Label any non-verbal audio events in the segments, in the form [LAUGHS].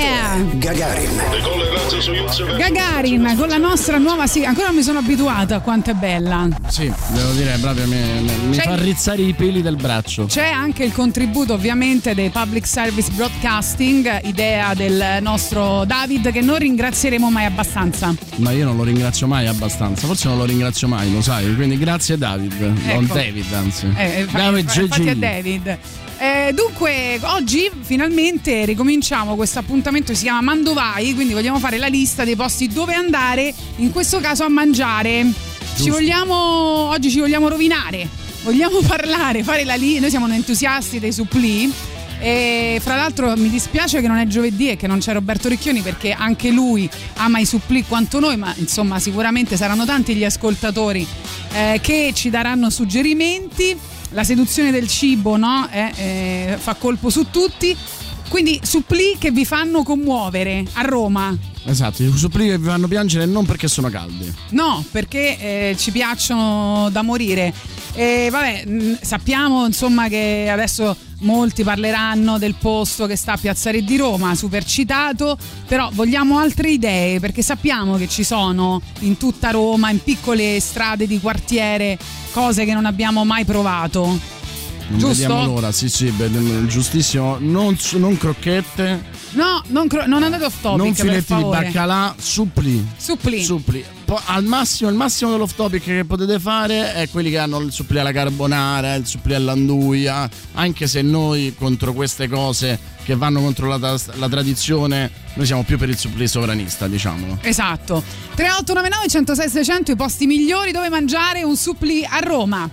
Yeah! Gagarin. Gagarin con la nostra nuova sigla. Ancora non mi sono abituata a quanto è bella. Sì, devo dire, proprio mi, mi fa rizzare i peli del braccio. C'è anche il contributo ovviamente dei Public Service Broadcasting, idea del nostro David che non ringrazieremo mai abbastanza. Ma io non lo ringrazio mai abbastanza, forse non lo ringrazio mai, lo sai. Quindi grazie David, non Ecco. David anzi. Eh, fa- David fa- infatti è GG. David. Eh, dunque, oggi finalmente ricominciamo questo appuntamento, si chiama Mandovai, quindi vogliamo fare la lista dei posti dove andare, in questo caso a mangiare. Ci vogliamo, oggi ci vogliamo rovinare, vogliamo [LAUGHS] parlare, fare la lista, noi siamo entusiasti dei supplì. E fra l'altro mi dispiace che non è giovedì e che non c'è Roberto Ricchioni perché anche lui ama i supplì quanto noi, ma insomma sicuramente saranno tanti gli ascoltatori eh, che ci daranno suggerimenti. La seduzione del cibo no? Eh, eh, fa colpo su tutti. Quindi supplì che vi fanno commuovere a Roma. Esatto, i suppli che vi fanno piangere non perché sono caldi. No, perché eh, ci piacciono da morire. E vabbè, mh, sappiamo insomma che adesso molti parleranno del posto che sta a Piazzare di Roma, super citato, però vogliamo altre idee perché sappiamo che ci sono in tutta Roma, in piccole strade di quartiere, cose che non abbiamo mai provato. Non Giusto? vediamo l'ora, sì sì, giustissimo. Non, non crocchette, No, non, cro- non andate off topic non filetti di baccalà, suppli. Suppli. Suppli. Po- al massimo, il massimo dell'off topic che potete fare è quelli che hanno il suppli alla carbonara, il suppli all'anduia, anche se noi contro queste cose che vanno contro la, ta- la tradizione, noi siamo più per il suppli sovranista, diciamolo. Esatto. 3899 106 600 i posti migliori dove mangiare un suppli a Roma.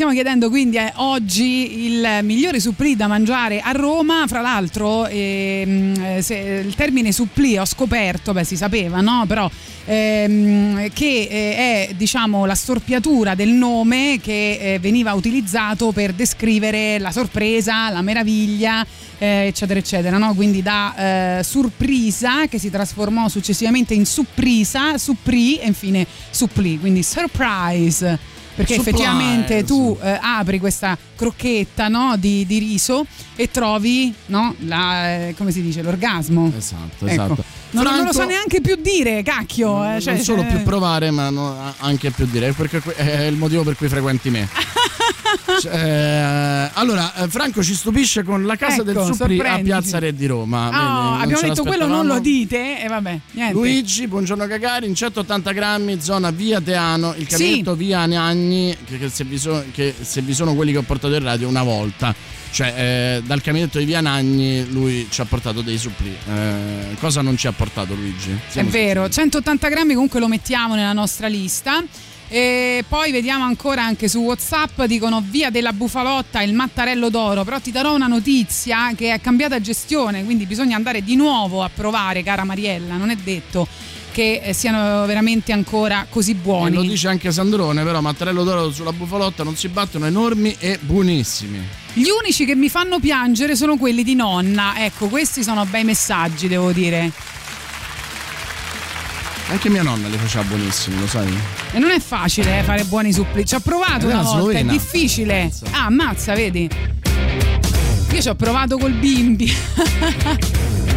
Stiamo chiedendo quindi eh, oggi il migliore supplì da mangiare a Roma. Fra l'altro, ehm, eh, se- il termine supplì ho scoperto, beh, si sapeva, no? Però ehm, che eh, è diciamo la storpiatura del nome che eh, veniva utilizzato per descrivere la sorpresa, la meraviglia eh, eccetera eccetera no? quindi da eh, surpresa che si trasformò successivamente in supprisa suppri e infine suppli quindi surprise perché Surprise. effettivamente tu eh, apri questa crocchetta no? di, di riso e trovi no? la, eh, come si dice l'orgasmo Esatto, Ecco. esatto. Non, non lo so neanche più dire cacchio eh, cioè, non solo eh, più provare, ma no- anche più dire, perché è il motivo per cui frequenti me. [LAUGHS] Cioè, eh, allora, eh, Franco ci stupisce con la casa del Ecco, Supli a sorprendici. Piazza Re di Roma. oh, abbiamo detto quello non lo dite e vabbè niente Luigi, buongiorno Gagarin, 180 grammi, zona via Teano, il caminetto via Neagni, che, che se vi so- che se vi sono quelli che ho portato in radio una volta. Cioè, eh, dal caminetto di via Nagni lui ci ha portato dei suppli. Eh, cosa non ci ha portato Luigi? È Siamo vero, sinceri. 180 grammi comunque lo mettiamo nella nostra lista. E poi vediamo ancora anche su WhatsApp, dicono via della Bufalotta il Mattarello d'Oro, però ti darò una notizia che è cambiata gestione, quindi bisogna andare di nuovo a provare, cara Mariella, non è detto che eh, siano veramente ancora così E buoni. lo dice anche Sandrone, però Mattarello d'oro sulla bufalotta non si battono enormi e buonissimi. Gli unici che mi fanno piangere sono quelli di nonna, ecco, questi sono bei messaggi, devo dire. Anche mia nonna li faceva buonissimi, lo sai? E non è facile eh, fare buoni suppli. Ci ho provato È una una volta, slovena. è difficile. Ammazza. Ah, ammazza, vedi? Io ci ho provato col bimbi. [LAUGHS]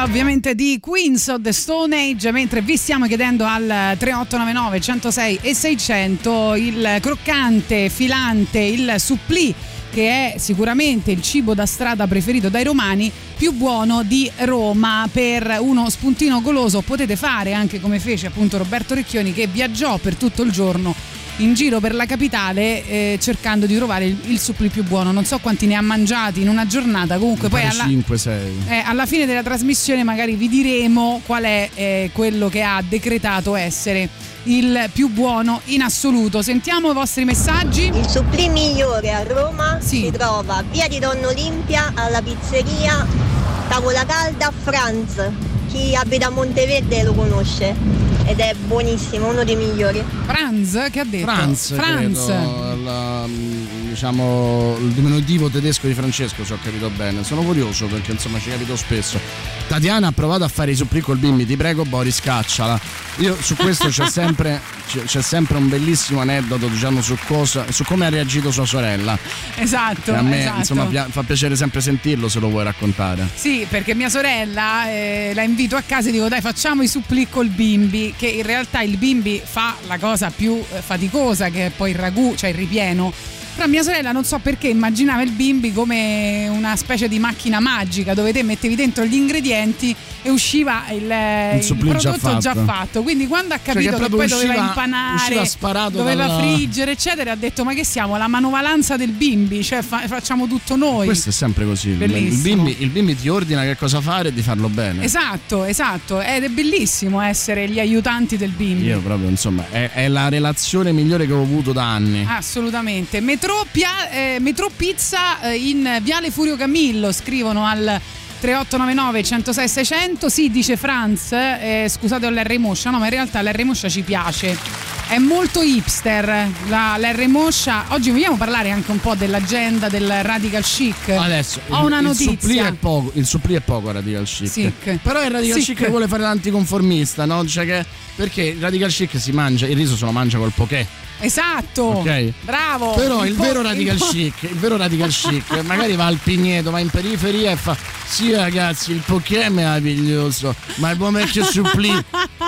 Trattava ovviamente di Queens of the Stone Age, mentre vi stiamo chiedendo al 3899 106 e 600 il croccante, filante, il supplì che è sicuramente il cibo da strada preferito dai romani più buono di Roma. Per uno spuntino goloso potete fare anche come fece appunto Roberto Recchioni che viaggiò per tutto il giorno in giro per la capitale eh, cercando di trovare il, il supplì più buono. Non so quanti ne ha mangiati in una giornata, comunque poi alla, 5-6. eh, alla fine della trasmissione magari vi diremo qual è eh, quello che ha decretato essere il più buono in assoluto. Sentiamo i vostri messaggi. Il supplì migliore a Roma Sì. si trova via di Donna Olimpia alla pizzeria Tavola Calda Franz. Chi abita a Monteverde lo conosce ed è buonissimo, uno dei migliori. Franz che ha detto? Franz, Franz. credo, diciamo il diminutivo tedesco di Francesco, se ho capito bene. Sono curioso perché insomma ci capito spesso. Tatiana ha provato a fare i supplì col bimbi, ti prego Boris cacciala. Io su questo c'è [LAUGHS] sempre, c'è sempre un bellissimo aneddoto diciamo su, cosa, su come ha reagito sua sorella. Esatto. E a me esatto. insomma fa piacere sempre sentirlo se lo vuoi raccontare. Sì, perché mia sorella eh, la invito a casa e dico dai facciamo i supplì col bimbi, che in realtà il bimbi fa la cosa più eh, faticosa che è poi il ragù, cioè il ripieno. Però mia sorella non so perché immaginava il bimbi come una specie di macchina magica dove te mettevi dentro gli ingredienti e usciva il, eh, il già prodotto già fatto. fatto. Quindi quando ha Cioè capito che che, proprio poi doveva usciva- impanare, usciva sparato doveva dalla- friggere, eccetera, ha detto ma che siamo? La manovalanza del bimbi, cioè fa- facciamo tutto noi. Questo è sempre così. Il- bimbi, il bimbi ti ordina che cosa fare e di farlo bene. Esatto, esatto, ed è bellissimo essere gli aiutanti del bimbi. Io proprio, insomma, è, è la relazione migliore che ho avuto da anni. Assolutamente. Metro, Pia- eh, Metro Pizza eh, in Viale Furio Camillo scrivono al 3899 106 600 sì dice Franz eh, scusate ho l'R Moscia no ma in realtà l'R Moscia ci piace è molto hipster la, l'R Moscia oggi vogliamo parlare anche un po' dell'agenda del radical chic Adesso ho il, una il notizia supplì è poco, il supplì è poco radical chic. Sick. Però il radical Sick. chic vuole fare l'anticonformista, no? Cioè che, perché il radical chic si mangia, il riso se lo mangia col poké. esatto Ok. bravo Però il, po- vero radical po- chic, il vero radical chic, [LAUGHS] magari va al Pigneto, va in periferia e fa Sì ragazzi, il poké è meraviglioso, ma il buon vecchio supplì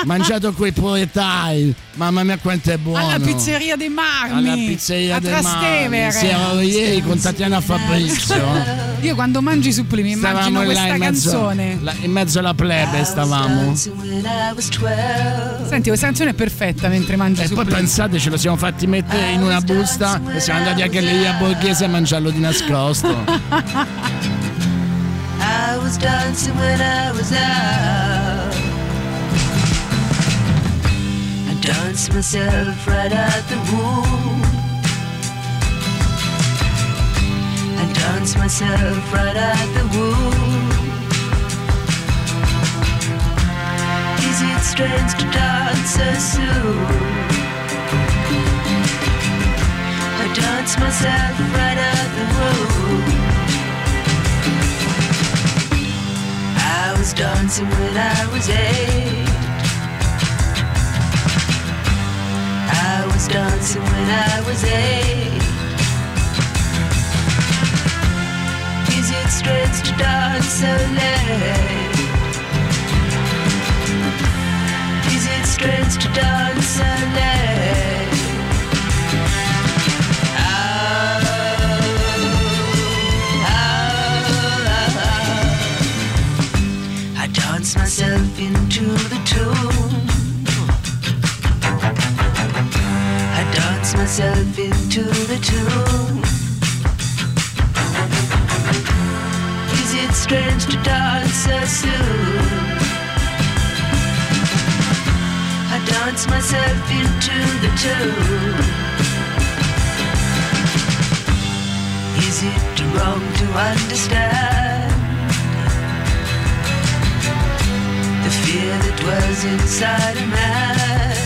mangiato coi poetai, mamma mia quanto è buono. alla pizzeria dei Marmi alla pizzeria a del Trastevere Marmi. Siamo ieri con Tatiana Fabrizio. [LAUGHS] io quando mangi i suppli mi immagino Stavamo là questa in mezzo, canzone la- in mezzo alla plebe stavamo. Senti, questa canzone è perfetta mentre mangi E poi pensate, ce lo siamo fatti mettere in una busta e siamo andati a Galleria Borghese a mangiarlo di nascosto. I was dancing when I was out. I danced myself right out the womb. I danced myself right out the womb. It strange to dance so soon? I danced myself right out the womb. I was dancing when I was eight. I was dancing when I was eight. Is it strange to dance so late? Strange to dance so late? I dance myself into the tune. I dance myself into the tune. Is it strange to dance so soon? Dance myself into the tune. Is it wrong to understand the fear that dwells inside a man?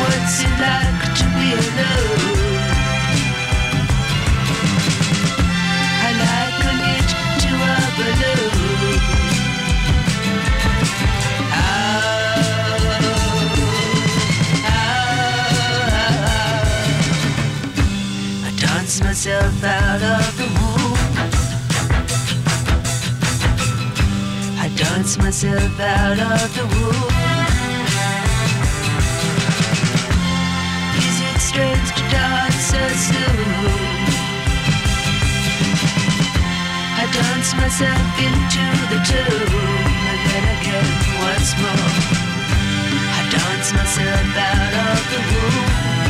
What's it like to be alone? I liken it to a balloon. Dance myself out of the womb. I dance myself out of the womb. Is it strange to dance so soon? I dance myself into the tomb, and then again once more. I dance myself out of the womb.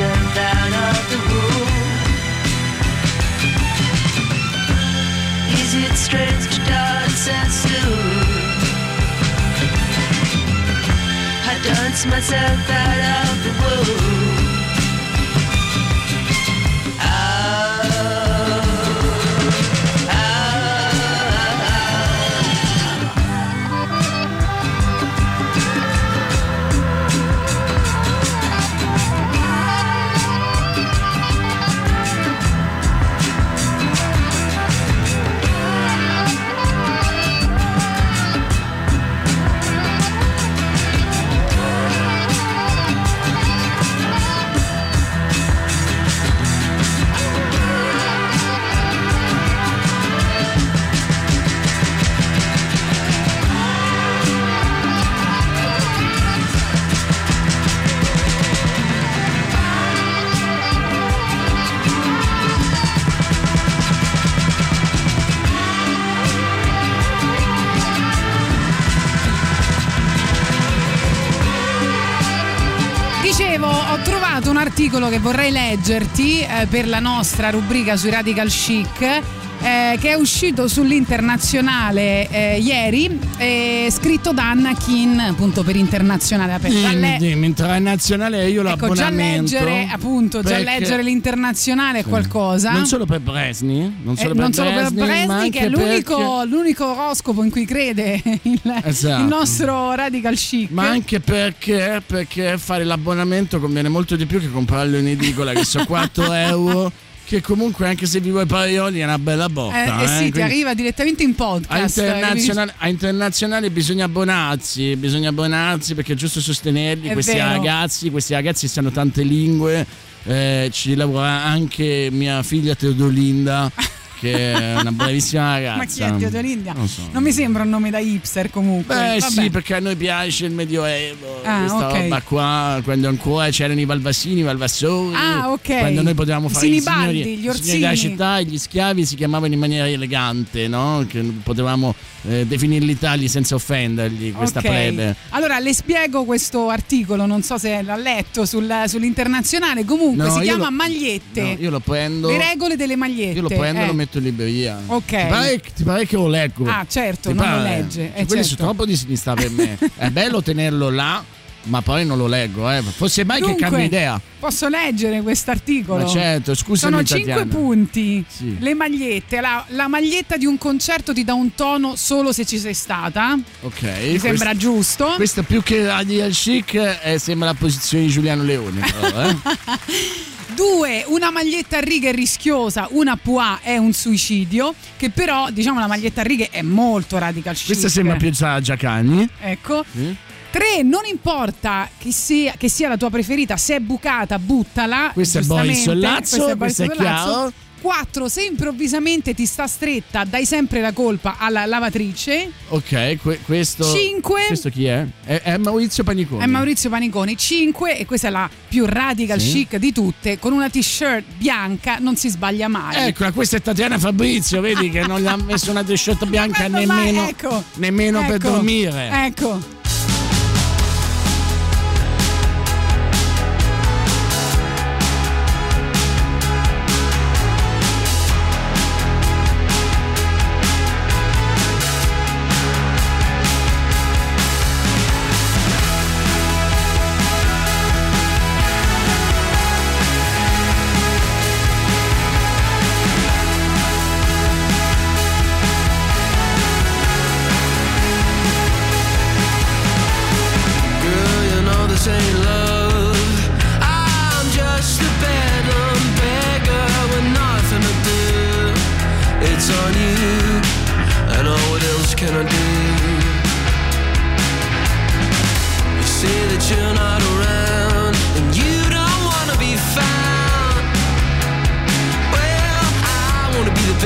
Out of the. Is it strange to dance soon? I dance myself out of the womb. Articolo che vorrei leggerti eh, per la nostra rubrica sui radical chic. Eh, che è uscito sull'internazionale eh, ieri, eh, scritto da Anna Kin, appunto per internazionale. Già Dimmi, le- dimmi, internazionale io ecco, già leggere, appunto, già leggere l'internazionale è qualcosa. Non solo per Bresni, non Eh, solo per non solo per Bresni, Bresni, che è l'unico, perché- l'unico oroscopo in cui crede il, Esatto. il nostro radical chic. Ma anche perché, perché fare l'abbonamento conviene molto di più che comprarlo in edicola, che so [LAUGHS] 4 euro, che comunque anche se vivo ai Parioli è una bella Eh, botta. eh sì, ti quindi- arriva direttamente in A podcast. internazionale, a internazionale bisogna abbonarsi, bisogna abbonarsi perché è giusto sostenerli, È questi vero. ragazzi, questi ragazzi sanno tante lingue, eh, ci lavora anche mia figlia Teodolinda [LAUGHS] che è una bravissima ragazza. [LAUGHS] Ma chi è Teodolinda? Non so. Non mi sembra un nome da hipster comunque. Beh Vabbè. sì, perché a noi piace il Medioevo, Ah, questa ok. roba qua, quando ancora c'erano i Valvasini, i Valvassori, Ah, ok. quando noi potevamo fare i signori, gli i signori Orsini. della città gli schiavi si chiamavano in maniera elegante, no? Che potevamo eh, definirli tali senza offenderli, questa Ok. plebe. Allora le spiego questo articolo, non so se l'ha letto sul- sull'internazionale. Comunque No, si chiama lo- Magliette. No, io lo prendo, Le regole delle magliette. io lo prendo e eh. lo metto in libreria. Ok. Ti pare, ti pare che lo leggo? Ah, certo, Ti non lo pare? legge, Cioè, eh, quelli certo. sono troppo di sinistra per me. [LAUGHS] È bello tenerlo là, ma poi non lo leggo. Eh. Fosse mai Dunque, che cambia idea. Posso leggere quest'articolo? Ma certo, scusami Sono cinque Tatiana. punti. Sì. Le magliette. La, la maglietta di un concerto ti dà un tono solo se ci sei stata. Ok. Mi sembra giusto. Questo più che radical chic eh, sembra la posizione di Giuliano Leone. Però, eh. [LAUGHS] Due, una maglietta a righe è rischiosa, una pois è un suicidio, che però diciamo la maglietta a righe è molto radical chic. Questa sembra più Giacani. Ecco. Sì. Tre, non importa che sia, che sia la tua preferita, se è bucata, buttala. Questo è. Boris Sollazzo, Boris questo è Sollazzo. chiaro. 4. Se improvvisamente ti sta stretta, dai sempre la colpa alla lavatrice. Ok, que- questo. Cinque. Questo chi è? È, è Maurizio Paniconi. È Maurizio Paniconi. 5. E questa è la più radical Sì. chic di tutte. Con una t-shirt bianca non si sbaglia mai. Eccola, questa è Tatiana Fabrizio, vedi che non gli ha messo una t-shirt bianca [LAUGHS] nemmeno, ecco, nemmeno per ecco, dormire. Ecco.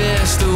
beste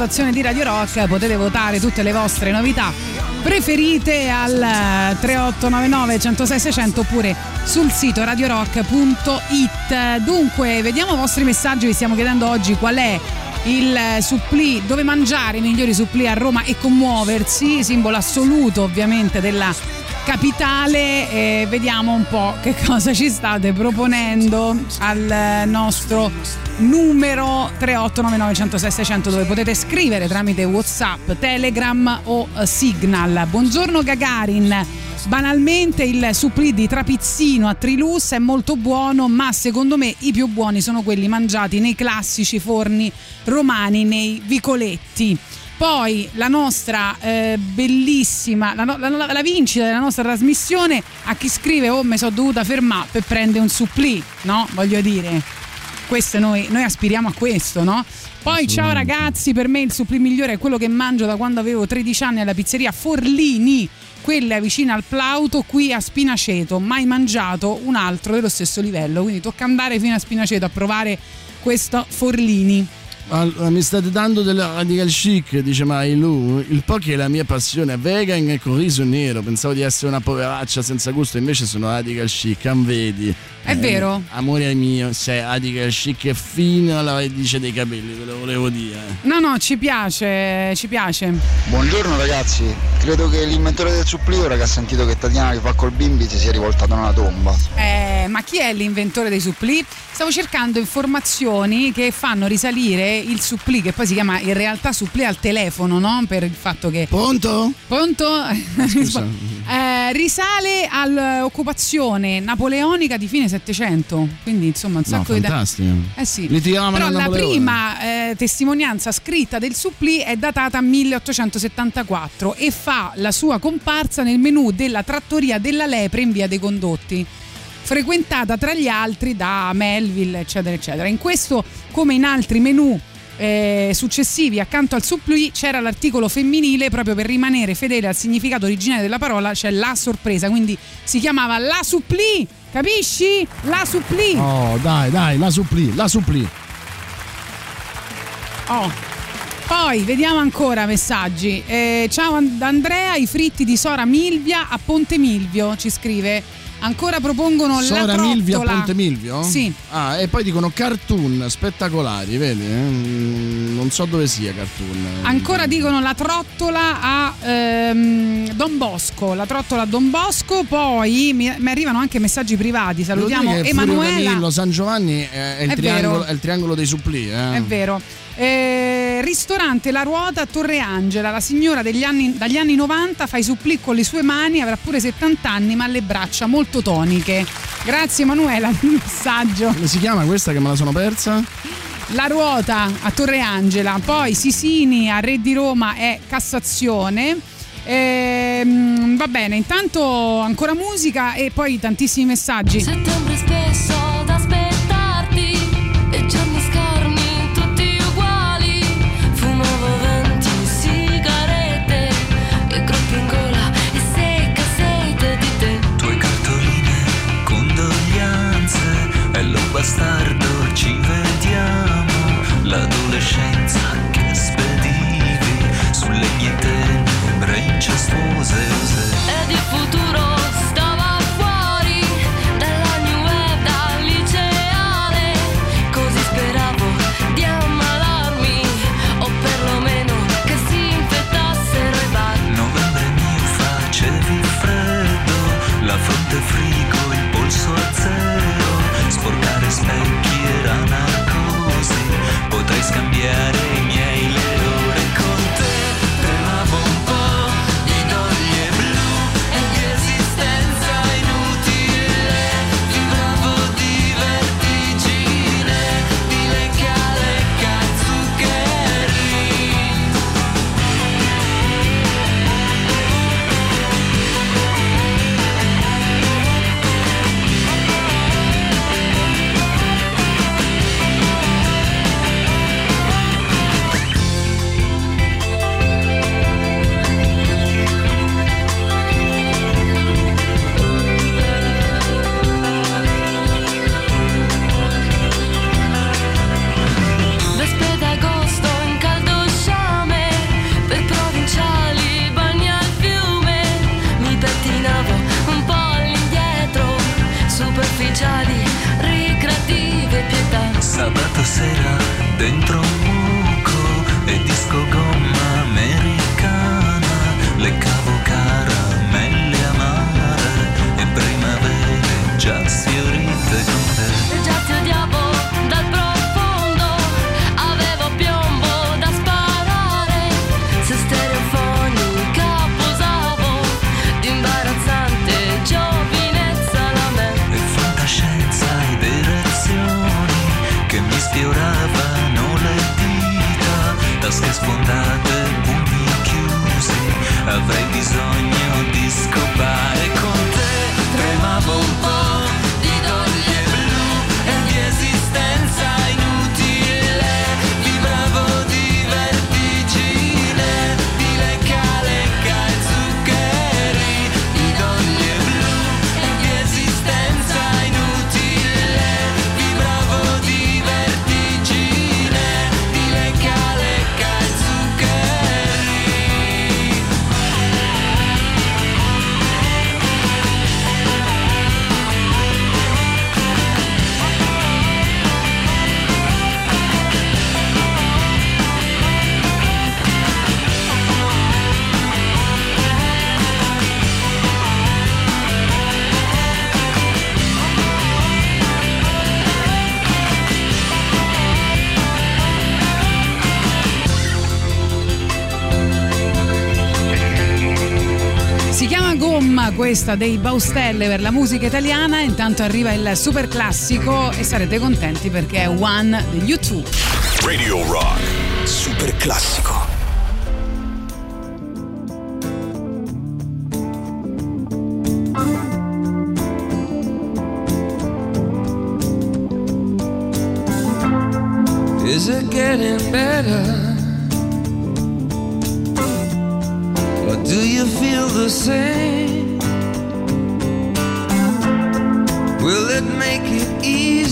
rotazione di Radio Rock. Potete votare tutte le vostre novità preferite al 3899 106 600 oppure sul sito radiorock.it. Dunque, vediamo i vostri messaggi. Vi stiamo chiedendo oggi qual è il supplì, dove mangiare i migliori supplì a Roma e commuoversi, simbolo assoluto ovviamente della capitale e vediamo un po' che cosa ci state proponendo al nostro numero 3899 106 600 dove potete scrivere tramite Whatsapp, Telegram o Signal. Buongiorno Gagarin. Banalmente il supplì di trapizzino a Trilus è molto buono, ma secondo me i più buoni sono quelli mangiati nei classici forni romani, nei vicoletti. Poi la nostra eh, bellissima, la, la, la, vincita della nostra trasmissione a chi scrive oh mi sono dovuta fermare per prendere un supplì, no? Voglio dire, questo noi, noi aspiriamo a questo, no? Poi ciao ragazzi, per me il supplì migliore è quello che mangio da quando avevo 13 anni alla pizzeria Forlini, quella vicina al Plauto, qui a Spinaceto, mai mangiato un altro dello stesso livello, quindi tocca andare fino a Spinaceto a provare questo Forlini. Allora, mi state dando della radical chic, dice Mailu. Il poke è la mia passione, vegan e con riso nero. Pensavo di essere una poveraccia senza gusto, invece sono radical chic, vedi. È eh, vero. Amore mio, sei radical chic fino alla radice dei capelli, te lo volevo dire. No, no, ci piace, ci piace. Buongiorno ragazzi, credo che l'inventore del supplio, ora che ha sentito che Tatiana che fa col bimbi si sia rivoltato nella tomba. Eh, ma chi è l'inventore dei suppli? Stavo cercando informazioni che fanno risalire il supplì, che poi si chiama in realtà supplì al telefono, no? Per il fatto che. Pronto? Pronto? eh, risale all'occupazione napoleonica di fine 700. Quindi, insomma, un sacco no, di. Fantastico. Eh sì. Però la prima eh, testimonianza scritta del supplì è datata 1874 e fa la sua comparsa nel menù della trattoria della lepre in via dei Condotti frequentata tra gli altri da Melville, eccetera, eccetera. In questo, come in altri menù eh, successivi accanto al supplì c'era l'articolo femminile proprio per rimanere fedele al significato originale della parola, cioè la sorpresa, quindi si chiamava la supplì, capisci? La supplì. Oh, dai, dai, la supplì, la supplì. Oh. Poi vediamo ancora messaggi. Eh, ciao Andrea, i fritti di Sora Milvia a Ponte Milvio, ci scrive Ancora propongono Sora la trottola. Milvia Ponte Milvio? Sì. Ah, e poi dicono cartoon spettacolari, vedi? Eh? Non so dove sia cartoon. Ancora dicono la trottola a ehm, Don Bosco, la trottola a Don Bosco, poi mi, mi arrivano anche messaggi privati, salutiamo. Camillo, San Giovanni è, è, il, è triangolo, è il, triangolo, dei supplì. Eh? È vero. Eh, ristorante La Ruota a Torre Angela, la signora anni, dagli anni 90 fa i supplì con le sue mani, avrà pure 70 anni ma ha le braccia molto toniche. Grazie Emanuela per [LAUGHS] il messaggio. Come si chiama questa che me la sono persa? La ruota a Torre Angela, poi Sisini a Re di Roma è Cassazione. Ehm, va bene, intanto ancora musica e poi tantissimi messaggi. Settembre spesso bastardo ci vediamo. L'adolescenza che spedivi sulle mie tenebre incestuose será dentro questa dei Baustelle per la musica italiana. Intanto arriva il super classico e sarete contenti perché è One degli U2. Radio Rock, super classico. Is it getting better? do you feel the same?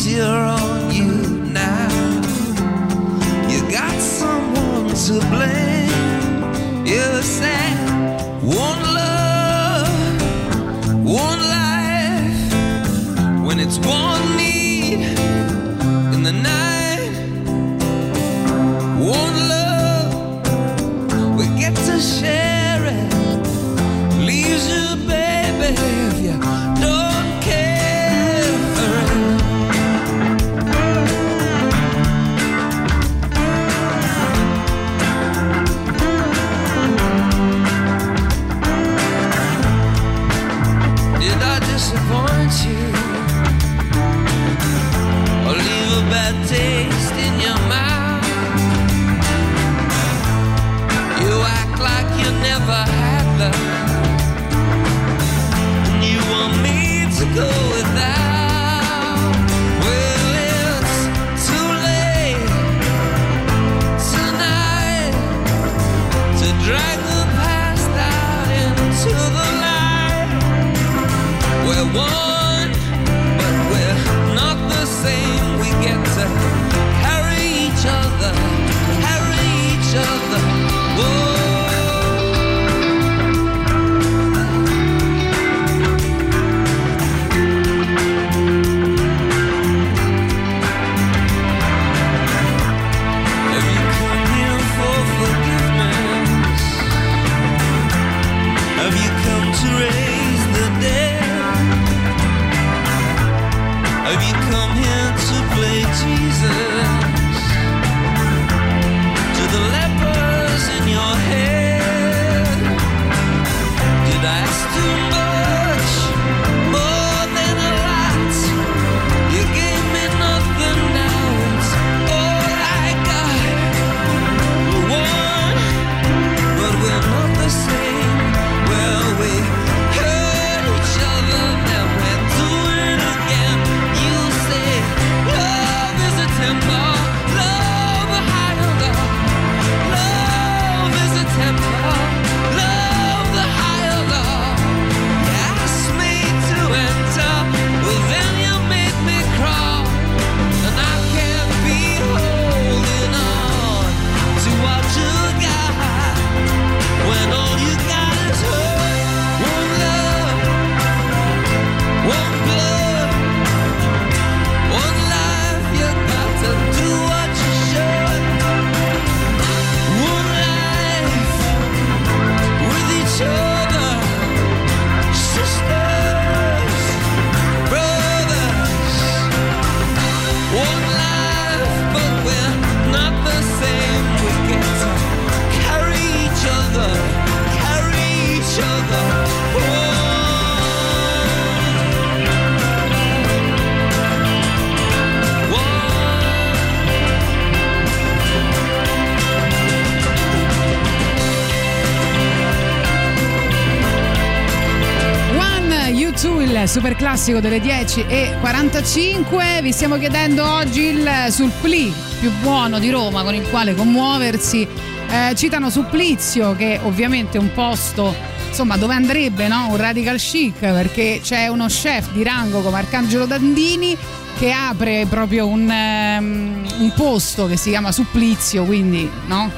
easier on you now. You got someone to blame. You're sad. Classico delle 10 e 45. Vi stiamo chiedendo oggi il supplì più buono di Roma con il quale commuoversi. Eh, citano Supplizio, che ovviamente è un posto insomma dove andrebbe no? un radical chic perché c'è uno chef di rango come Arcangelo Dandini che apre proprio un, ehm, un posto che si chiama Supplizio, quindi no?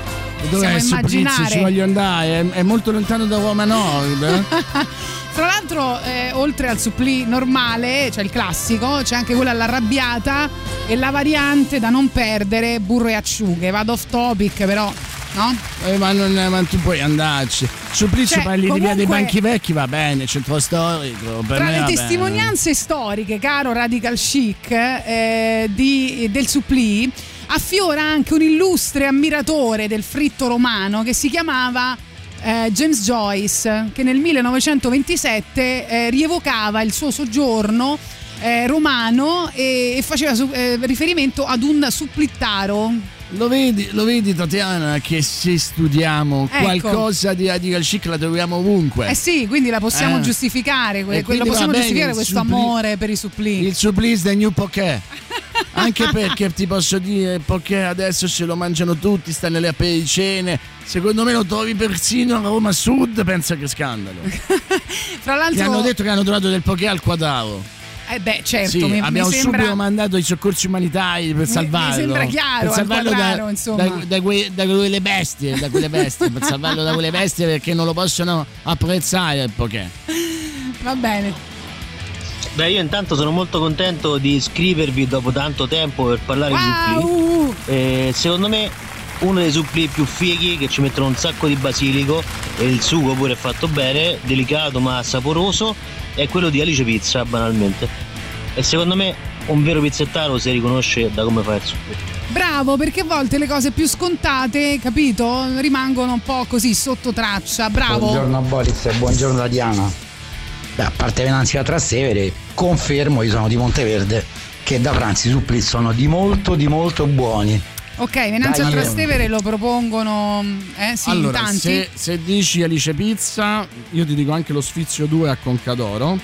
Dov'è Possiamo supplizio? immaginare. Ci voglio andare, è, è molto lontano da Roma Nord. [LAUGHS] Tra l'altro, eh, oltre al supplì normale, cioè il classico, c'è anche quella all'arrabbiata e la variante da non perdere, burro e acciughe. Vado off topic, però, no? Eh, ma, non, ma tu puoi andarci. Supplizio Cioè, parli di via dei comunque- banchi vecchi, va bene, centro storico. Tra me le va bene. testimonianze storiche, caro Radical Chic, eh, di- del supplì, affiora anche un illustre ammiratore del fritto romano che si chiamava eh, James Joyce, che nel 1927 eh, rievocava il suo soggiorno eh, romano e, e faceva su- eh, riferimento ad un supplittaro. Lo vedi, lo vedi, Tatiana, che se studiamo Ecco. qualcosa di radical chic la troviamo ovunque. Eh sì, quindi la possiamo Eh. giustificare, que- quindi possiamo giustificare questo suppli- amore per i supplì. Il supplice del New Poké. [LAUGHS] Anche perché ti posso dire, Poké adesso se lo mangiano tutti, sta nelle apericene. Secondo me lo trovi persino a Roma Sud, pensa che scandalo. [LAUGHS] Ti l'altro, hanno detto che hanno trovato del Poké al quadraro. Eh beh, certo, sì, mi, mi abbiamo sembra subito mandato i soccorsi umanitari per mi salvarlo. sembra chiaro, per salvarlo al da, quadraro, insomma. da- da que- da quelle bestie, da quelle bestie, per salvarlo da quelle bestie perché non lo possono apprezzare il Poké. Va bene. Beh, io intanto sono molto contento di scrivervi dopo tanto tempo per parlare di supplì. Wow! Eh, secondo me uno dei supplì più fighi che ci mettono un sacco di basilico e il sugo pure è fatto bene, delicato ma saporoso, è quello di Alice Pizza banalmente. E secondo me un vero pizzettaro si riconosce da come fa il supplì. Bravo, perché a volte le cose più scontate, capito, rimangono un po' così sotto traccia. Bravo. Buongiorno Boris e buongiorno Tatiana. Beh, a parte Venanzi da Trastevere, confermo, io sono di Monteverde, che da pranzi i suppli sono di molto di molto buoni. Ok, Venanzio Dai, Trastevere lo propongono, eh sì, in allora, tanti. se, se dici Alice Pizza, io ti dico anche lo sfizio 2 a Concadoro,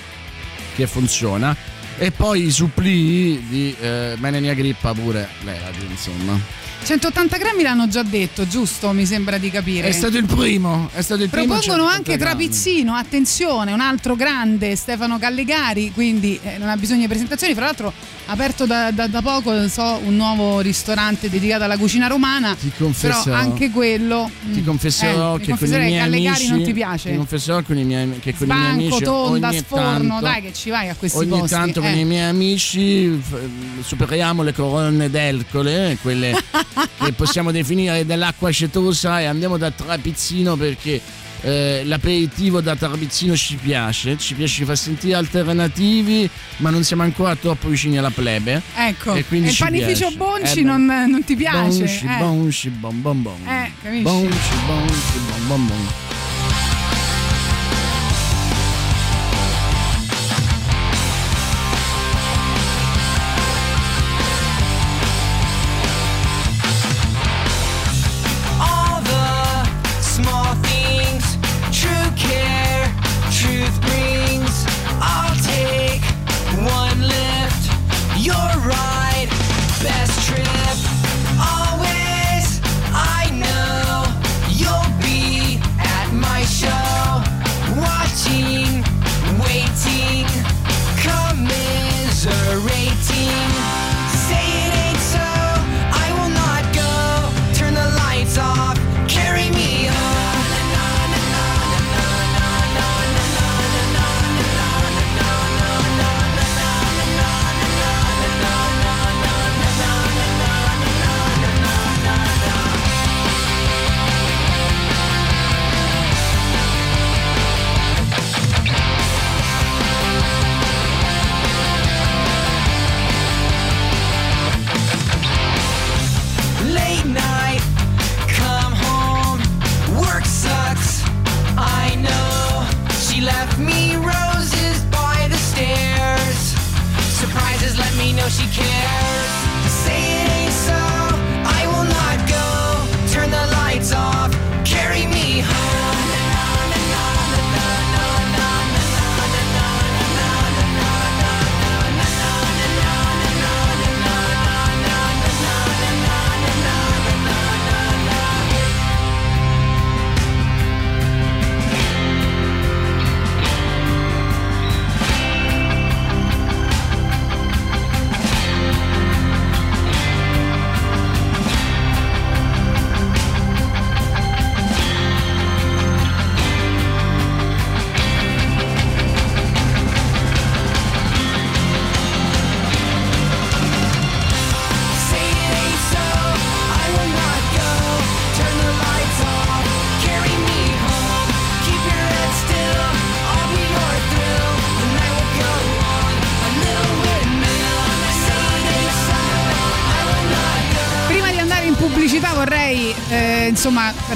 che funziona. E poi i supplì di eh, Menenia Grippa pure, levati insomma. 180 grammi l'hanno già detto, giusto? Mi sembra di capire. È stato il primo, è stato il primo. Propongono 180 anche grammi. Trapizzino, attenzione, un altro grande, Stefano Callegari, quindi eh, non ha bisogno di presentazioni. Fra l'altro, aperto da, da- da poco, so, un nuovo ristorante dedicato alla cucina romana. Ti confesserò. Però anche quello. Ti mm, confesserò eh, che con i miei Callegari amici non ti piace. Ti confesserò con i miei, che con i miei Sbanco, amici tonda, ogni sforno, tanto, dai che ci vai a questi ogni posti. tanto con eh. i miei amici superiamo le colonne d'Ercole, quelle [LAUGHS] che possiamo definire dell'acqua acetosa e andiamo da Trapizzino perché eh, l'aperitivo da Trapizzino ci piace, ci piace far sentire alternativi, ma non siamo ancora troppo vicini alla plebe. Ecco, E quindi il ci panificio piace. Bonci Eh, non, non ti piace. Bonci, eh. bonci, bon bon bon. Eh, capisci? Bonci, bonci, bon bon bon.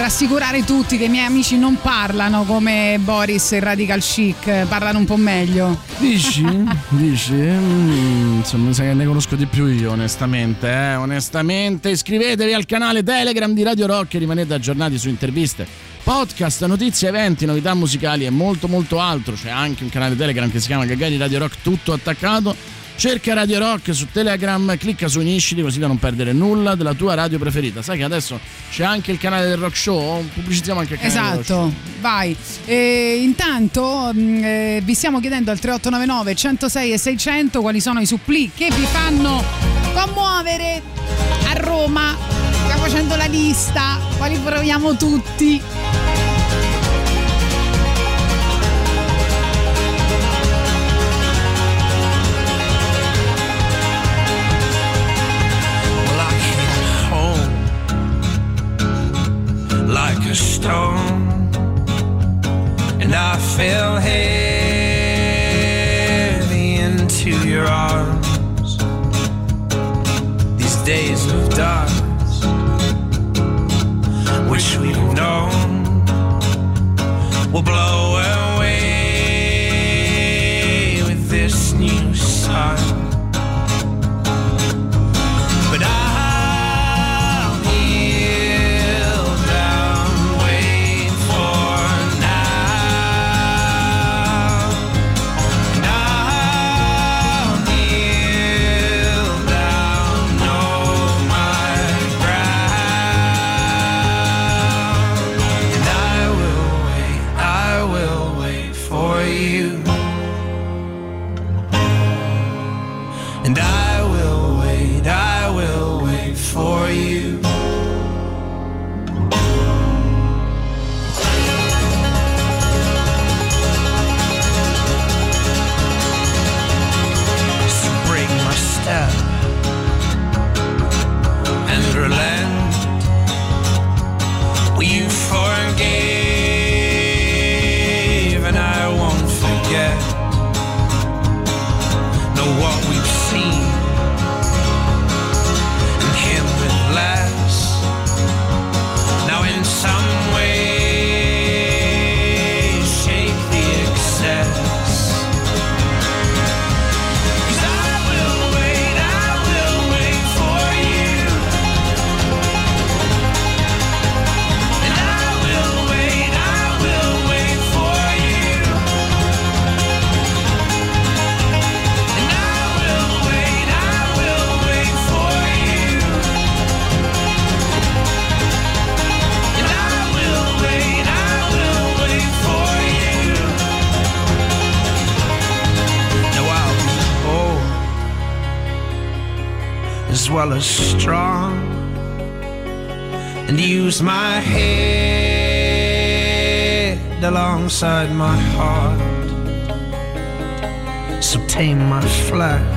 Rassicurare tutti che i miei amici non parlano come Boris e Radical Chic, parlano un po' meglio. Dici? [LAUGHS] Dici? Mm, insomma, mi sa che ne conosco di più io, onestamente. Eh? Onestamente, iscrivetevi al canale Telegram di Radio Rock e rimanete aggiornati su interviste, podcast, notizie, eventi, novità musicali e molto molto altro. C'è anche un canale Telegram che si chiama Gagari Radio Rock, tutto attaccato. Cerca Radio Rock su Telegram, clicca su Unisciti così da non perdere nulla della tua radio preferita. Sai che adesso c'è anche il canale del Rock Show? Pubblicizziamo anche il canale. Esatto, vai. E intanto mh, eh, vi stiamo chiedendo al 3899 106 e 600 quali sono i suppli che vi fanno commuovere a Roma. Stiamo facendo la lista, quali proviamo tutti. A stone, and I fell heavy into your arms. These days of dust, which we've known, will blow away with this new sun. Alongside my heart. So tame my flesh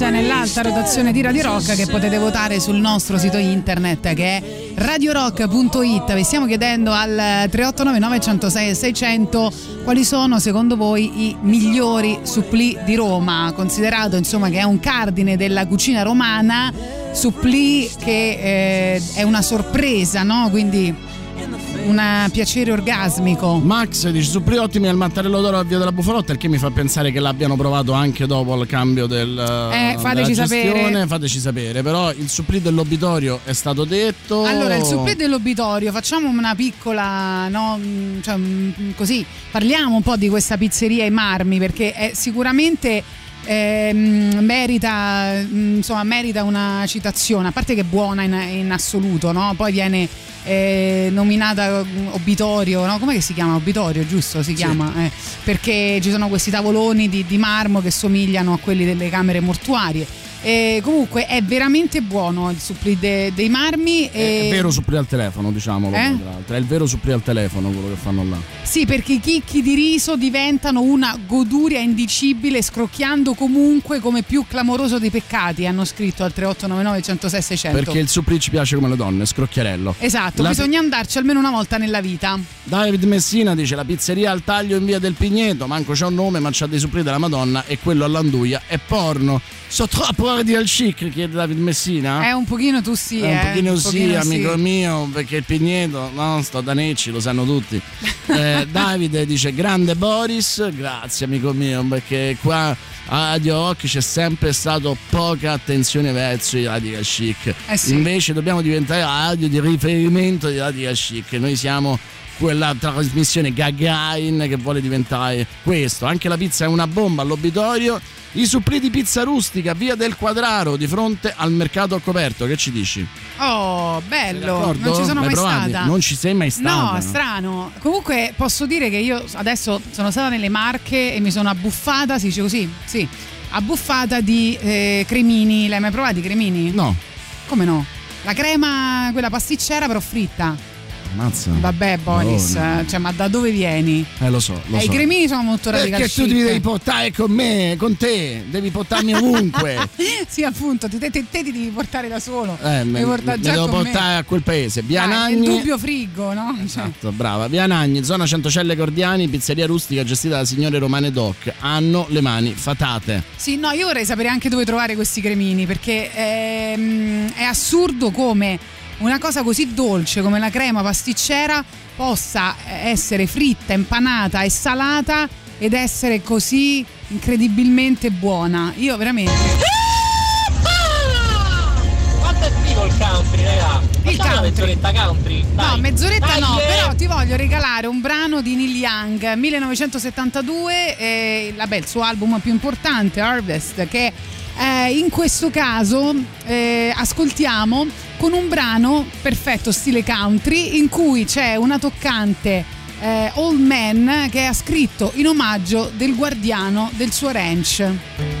Nell'alta rotazione di Radio Rock che potete votare sul nostro sito internet che è radiorock.it. Vi stiamo chiedendo al 3899 106 600 quali sono secondo voi i migliori supplì di Roma, considerato insomma che è un cardine della cucina romana, supplì che eh, è una sorpresa, no? Quindi un piacere orgasmico. Max dice suppli ottimi al mattarello d'oro a via della Bufalotta, il che mi fa pensare che l'abbiano provato anche dopo il cambio del, Eh, fateci della sapere. Fateci sapere, però il supplì dell'obitorio è stato detto. Allora, il supplì dell'obitorio, facciamo una piccola, no, mm, cioè, mm, così, parliamo un po' di questa pizzeria ai marmi perché è sicuramente ehm, merita, mm, insomma, merita una citazione, a parte che è buona in, in assoluto, no? poi viene eh, nominata mm, obitorio, no? come si chiama? Obitorio, giusto? Si chiama? Eh, perché ci sono questi tavoloni di, di marmo che somigliano a quelli delle camere mortuarie. E comunque è veramente buono il supplì de- dei marmi. È e- il vero supplì al telefono, diciamolo. Eh? È il vero supplì al telefono quello che fanno là. Sì, perché i chicchi di riso diventano una goduria indicibile, scrocchiando comunque come più clamoroso dei peccati. Hanno scritto al 3899 106 600. Perché il supplì ci piace come le donne, scrocchiarello. Esatto, La- bisogna andarci almeno una volta nella vita. David Messina dice la pizzeria al taglio in via del Pigneto, manco c'ha un nome ma c'ha dei supplì della Madonna e quello all'Anduia è porno. So troppo di al chic, chiede David Messina. È un pochino tu sì, Eh, eh. un pochino sì, pochino amico sì. mio, perché il Pigneto, no, sto da Necci, lo sanno tutti. [LAUGHS] Eh, Davide dice grande Boris, grazie amico mio, perché qua a Radio Rock c'è sempre stato poca attenzione verso i Radio Chic. Eh sì. Invece dobbiamo diventare radio di riferimento di Radio Chic. Noi siamo quella trasmissione Gagarin che vuole diventare questo. Anche la pizza è una bomba all'obitorio. I supplì di pizza rustica, via del Quadraro, di fronte al mercato coperto. Che ci dici? Oh, bello. Non ci sono L'hai mai provati? stata. Non ci sei mai stata? No, strano. Comunque posso dire che io adesso sono stata nelle Marche e mi sono abbuffata, si dice così? Sì. Abbuffata di eh, cremini. L'hai mai provati i cremini? No. Come no? La crema, quella pasticcera però fritta. Ammazza. Vabbè, Boris, Madonna. cioè, ma da dove vieni? Eh, lo so, lo Eh, I so. cremini sono molto radicali. Perché tu ti devi portare con me, con te, devi portarmi ovunque. [LAUGHS] sì, appunto, te, te- te ti devi portare da solo. Eh, me, portare me devo con me. portare a quel paese. Via Dai, Nagni. il dubbio frigo, no? Cioè, Esatto, brava. Via Nagni, zona Centocelle Cordiani, pizzeria rustica gestita da signore Romane Doc. Hanno le mani fatate. Sì, no, io vorrei sapere anche dove trovare questi cremini perché ehm, è assurdo come una cosa così dolce come la crema pasticcera possa essere fritta, impanata e salata ed essere così incredibilmente buona. Io veramente. Quanto è figo il country, raga? Il una country. mezz'oretta country. No, dai. mezz'oretta Dai, no, eh. però ti voglio regalare un brano di Neil Young 1972, eh, vabbè, il suo album più importante, Harvest, che eh, in questo caso eh, ascoltiamo con un brano perfetto stile country in cui c'è una toccante eh, Old Man che ha scritto in omaggio del guardiano del suo ranch.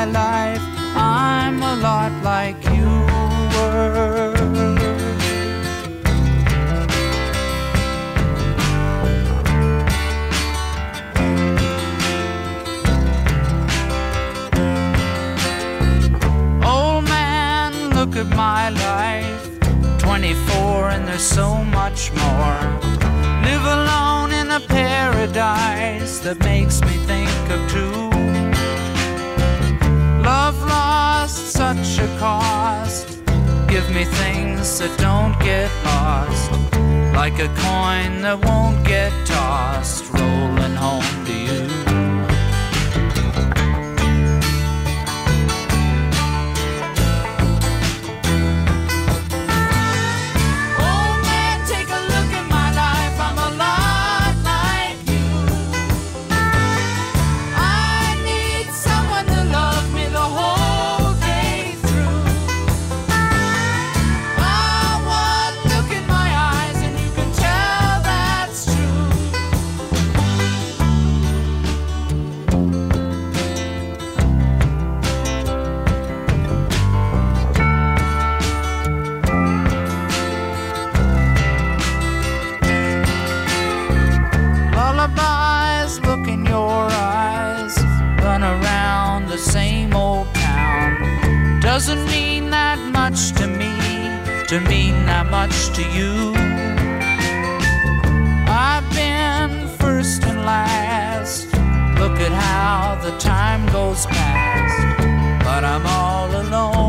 My life. I'm a lot like you were. Old man, look at my life. 24 and there's so much more. Live alone in a paradise that makes me think such a cost. Give me things that don't get lost. Like a coin that won't get tossed, rolling home to you. doesn't mean that much to me, to mean that much to you. I've been first and last. Look at how the time goes past, but I'm all alone.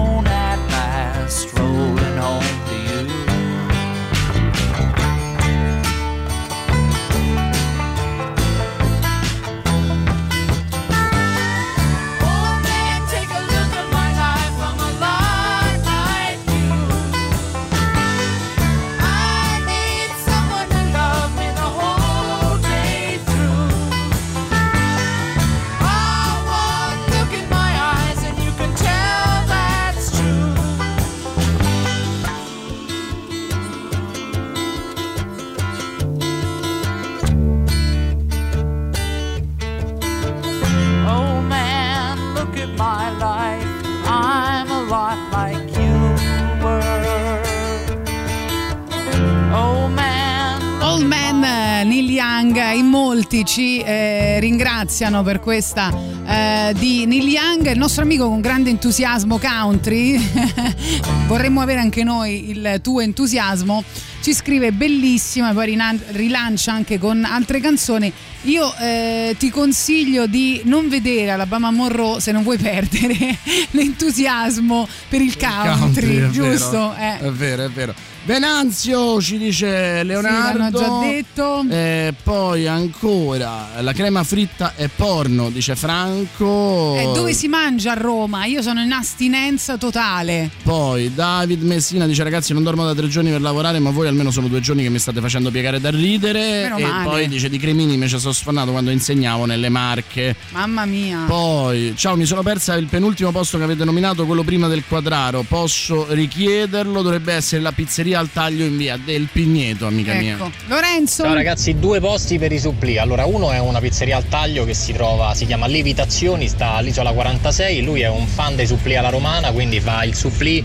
Ringraziano per questa eh, di Neil Young, il nostro amico con grande entusiasmo country. [LAUGHS] Vorremmo avere anche noi il tuo entusiasmo. Ci scrive bellissima, poi rilancia anche con altre canzoni. Io eh, ti consiglio di non vedere Alabama Monroe se non vuoi perdere [LAUGHS] l'entusiasmo per il country, è giusto? Vero, Eh. È vero, è vero. Venanzio ci dice Leonardo. l'hanno già detto. Eh, poi ancora la crema fritta è porno, dice Franco. Eh, dove si mangia a Roma? Io sono in astinenza totale. Poi David Messina dice ragazzi non dormo da tre giorni per lavorare ma voi almeno sono due giorni che mi state facendo piegare da ridere Meno e male. poi dice di Cremini mi ci sono sfondato quando insegnavo nelle Marche Mamma mia. poi ciao mi sono persa il penultimo posto che avete nominato quello prima del quadraro posso richiederlo dovrebbe essere la pizzeria al taglio in via del Pigneto amica mia Ecco. Lorenzo. Ciao ragazzi, due posti per i supplì. Allora, uno è una pizzeria al taglio che si trova, si chiama Levitazioni, sta all'isola 46. Lui è un fan dei supplì alla romana, quindi fa il supplì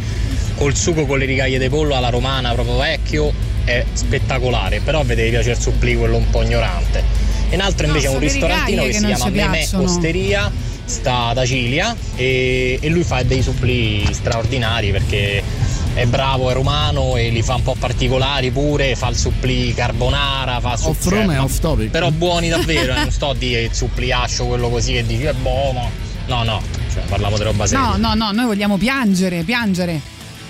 col sugo con le rigaglie di pollo alla romana, proprio vecchio. È spettacolare, però vi deve piacere il supplì quello un po' ignorante. E un altro No, invece è un ristorantino che, che si chiama piacciono. Osteria, sta ad Acilia e, e lui fa dei supplì straordinari perché è bravo, è romano e li fa un po' particolari pure, fa il supplì carbonara, fa su- Off cioè, e ma- off topic. Però buoni davvero, eh, non sto a [LAUGHS] dire il suppliascio, quello così che dici è buono. No, no, cioè, parliamo di roba seria. No, no, no, noi vogliamo piangere, piangere.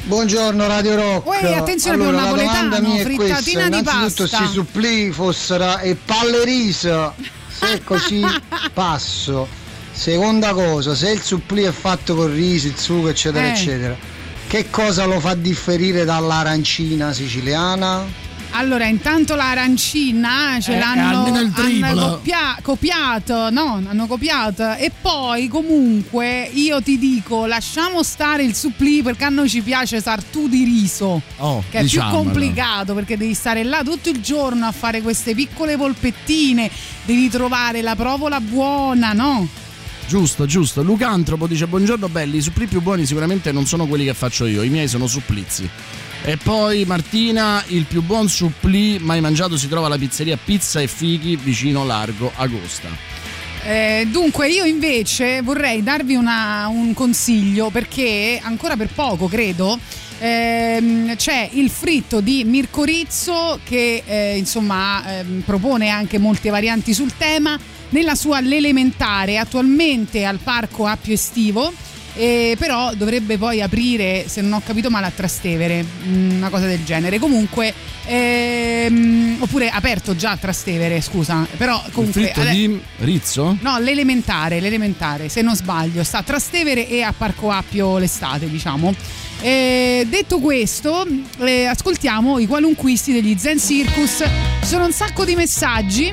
Buongiorno Radio Rock. Uè, attenzione, allora, più la napoletano, domanda mia è frittatina questa. di Innanzitutto pasta. se i supplì fossero e palle riso, se è così [LAUGHS] passo. Seconda cosa, se il supplì è fatto con riso, il sugo, eccetera, Eh. eccetera, che cosa lo fa differire dall'arancina siciliana? Allora, intanto l'arancina ce Eh, l'hanno hanno copia- copiato, no, hanno copiato. E poi comunque io ti dico, lasciamo stare il supplì perché a noi ci piace sartù di riso. Oh, Che è diciamolo. più complicato perché devi stare là tutto il giorno a fare queste piccole polpettine, devi trovare la provola buona, no? Giusto, giusto. Lucantropo dice buongiorno belli, i supplì più buoni sicuramente non sono quelli che faccio io, i miei sono supplizi. E poi Martina, il più buon supplì mai mangiato si trova alla pizzeria Pizza e Fichi vicino Largo Agosta. Eh, dunque, io invece vorrei darvi una- un consiglio perché ancora per poco, credo. ehm, c'è il fritto di Mirko Rizzo che eh, insomma ehm, propone anche molte varianti sul tema nella sua l'elementare attualmente al parco Appio Estivo eh, però dovrebbe poi aprire se non ho capito male a Trastevere mm, una cosa del genere comunque ehm, oppure aperto già a Trastevere scusa però comunque ade- di Rizzo? No, l'elementare, l'elementare, se non sbaglio, sta a Trastevere e a Parco Appio l'estate, diciamo. Eh, detto questo, eh, ascoltiamo i qualunquisti degli Zen Circus. Ci sono un sacco di messaggi.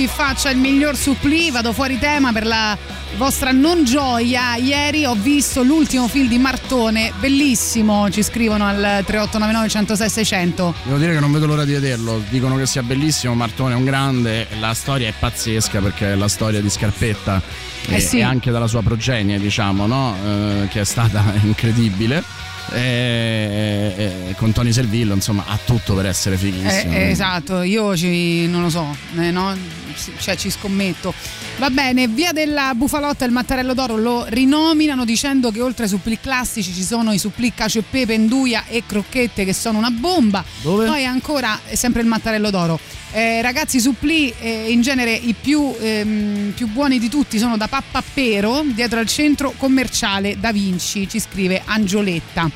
Chi faccia il miglior supplì, vado fuori tema per la vostra non gioia. Ieri ho visto l'ultimo film di Martone, bellissimo, ci scrivono al 3899 106 600. Devo dire che non vedo l'ora di vederlo. Dicono che sia bellissimo. Martone è un grande. La storia è pazzesca perché è la storia di Scarpetta Eh e, sì. e anche della sua progenie, diciamo, no? Eh, che è stata [LAUGHS] incredibile. E, e- e con Tony Servillo, insomma, ha tutto per essere fighissimo. Eh, esatto, io ci, non lo so, eh, no? Cioè ci scommetto. Va bene, via della Bufalotta e il Mattarello d'Oro lo rinominano dicendo che oltre ai supplì classici ci sono i supplì cacio e pepe, nduia e crocchette che sono una bomba. Dove? Poi ancora eh, sempre il Mattarello d'Oro. Eh, ragazzi, i supplì eh, in genere i più, ehm, più buoni di tutti sono da Pappapero, dietro al centro commerciale Da Vinci, ci scrive Angioletta.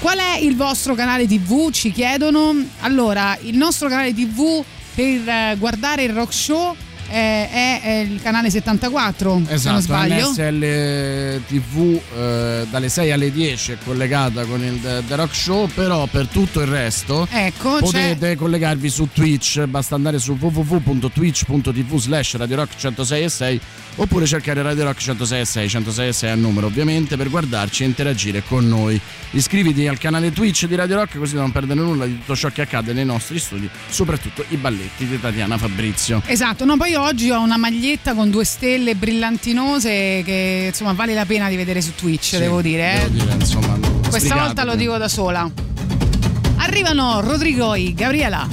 Qual è il vostro canale TV? Ci chiedono. Allora, il nostro canale TV per guardare il rock show è, è il canale 74, se non Esatto, sbaglio. NSL TV eh, dalle 6 alle 10 è collegata con il The Rock Show, però per tutto il resto Ecco, potete collegarvi su Twitch, basta andare su www.twitch.tv slash Radio Rock 106 e 6 oppure cercare Radio Rock 106 e 6, 106 e 6 a numero ovviamente per guardarci e interagire con noi. Iscriviti al canale Twitch di Radio Rock così da non perdere nulla di tutto ciò che accade nei nostri studi, soprattutto i balletti di Tatiana Fabrizio. Esatto, no, poi oggi ho una maglietta con due stelle brillantinose che insomma vale la pena di vedere su Twitch, Sì, devo dire. eh. devo dire, insomma, Questa volta lo dico da sola. Arrivano Rodrigo e Gabriela.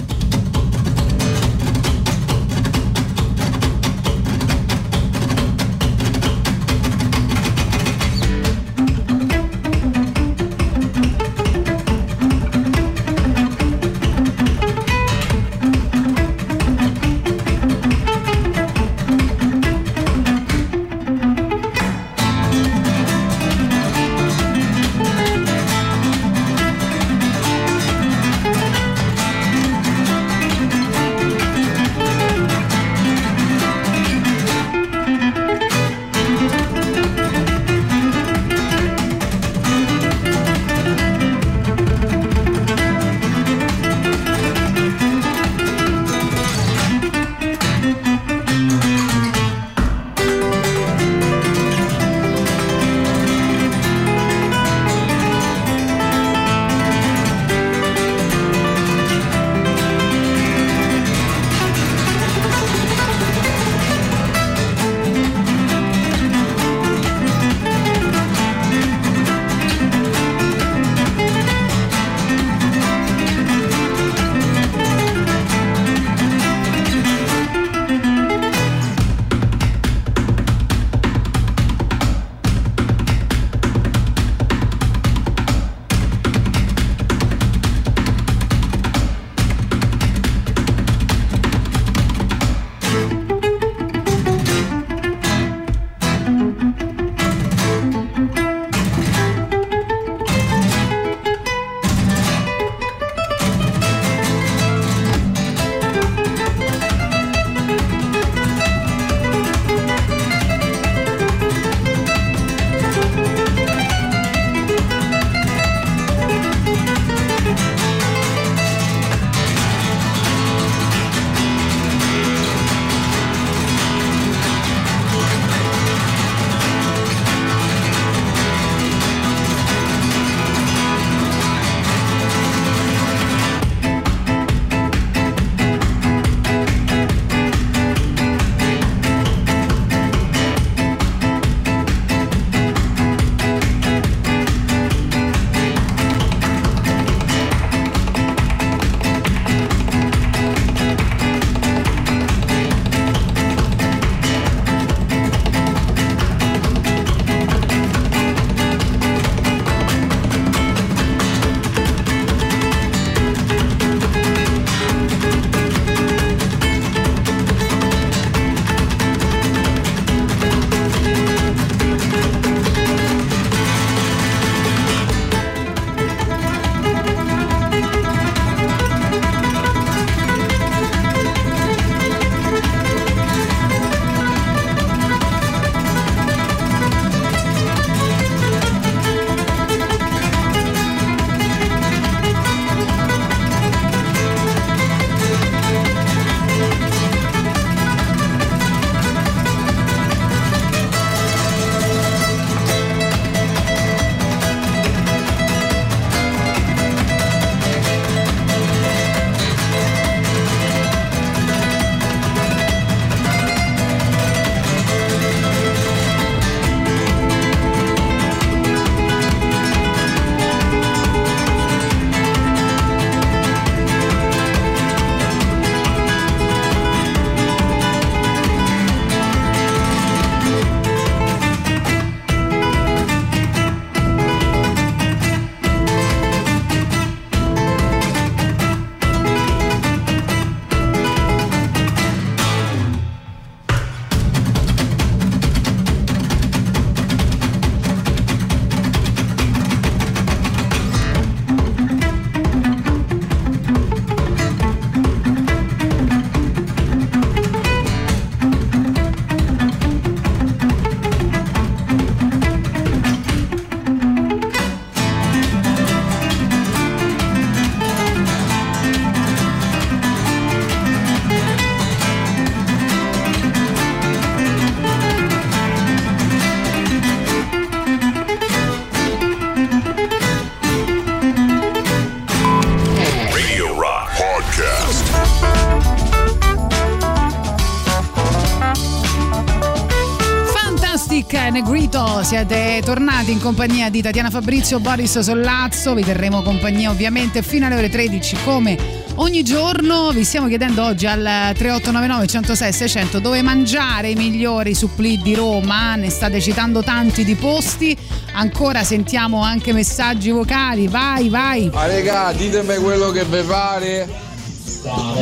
Siete tornati in compagnia di Tatiana Fabrizio, Boris Sollazzo, vi terremo compagnia ovviamente fino alle ore 13 come ogni giorno. Vi stiamo chiedendo oggi al 3899 106 600 dove mangiare i migliori supplì di Roma, ne state citando tanti di posti, ancora sentiamo anche messaggi vocali, vai vai. Ma regà, ditemi quello che vi pare.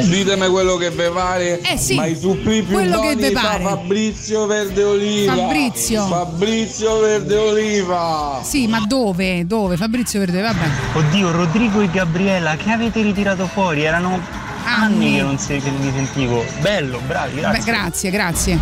Ditemi quello che vi pare. Eh sì, Ma i supplì più quello che vi fa pare. Fabrizio Verde Oliva. Fabrizio. Fabrizio Verde Oliva. Sì, ma dove? Dove? Fabrizio Verde, vabbè. Oddio, Rodrigo e Gabriella, che avete ritirato fuori? Erano anni Anni. che non, si, che non li sentivo. Bello, bravi, grazie. Beh, grazie, grazie.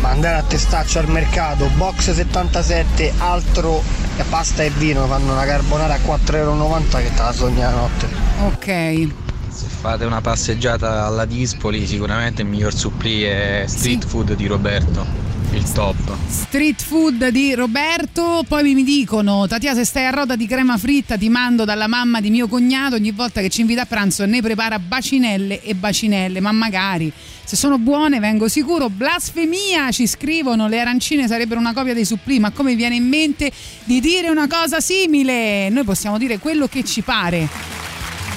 Ma andare a testaccio al mercato, box 77, altro e pasta e vino, fanno una carbonara a 4,90 euro che te la sogni la notte. Ok. Se fate una passeggiata alla Dispoli, sicuramente il miglior supplì è street food di Roberto, il top. Street food di Roberto, poi mi dicono Tatia se stai a roda di crema fritta ti mando dalla mamma di mio cognato ogni volta che ci invita a pranzo ne prepara bacinelle e bacinelle, ma magari se sono buone vengo sicuro. Blasfemia ci scrivono le arancine sarebbero una copia dei supplì, ma come viene in mente di dire una cosa simile? Noi possiamo dire quello che ci pare.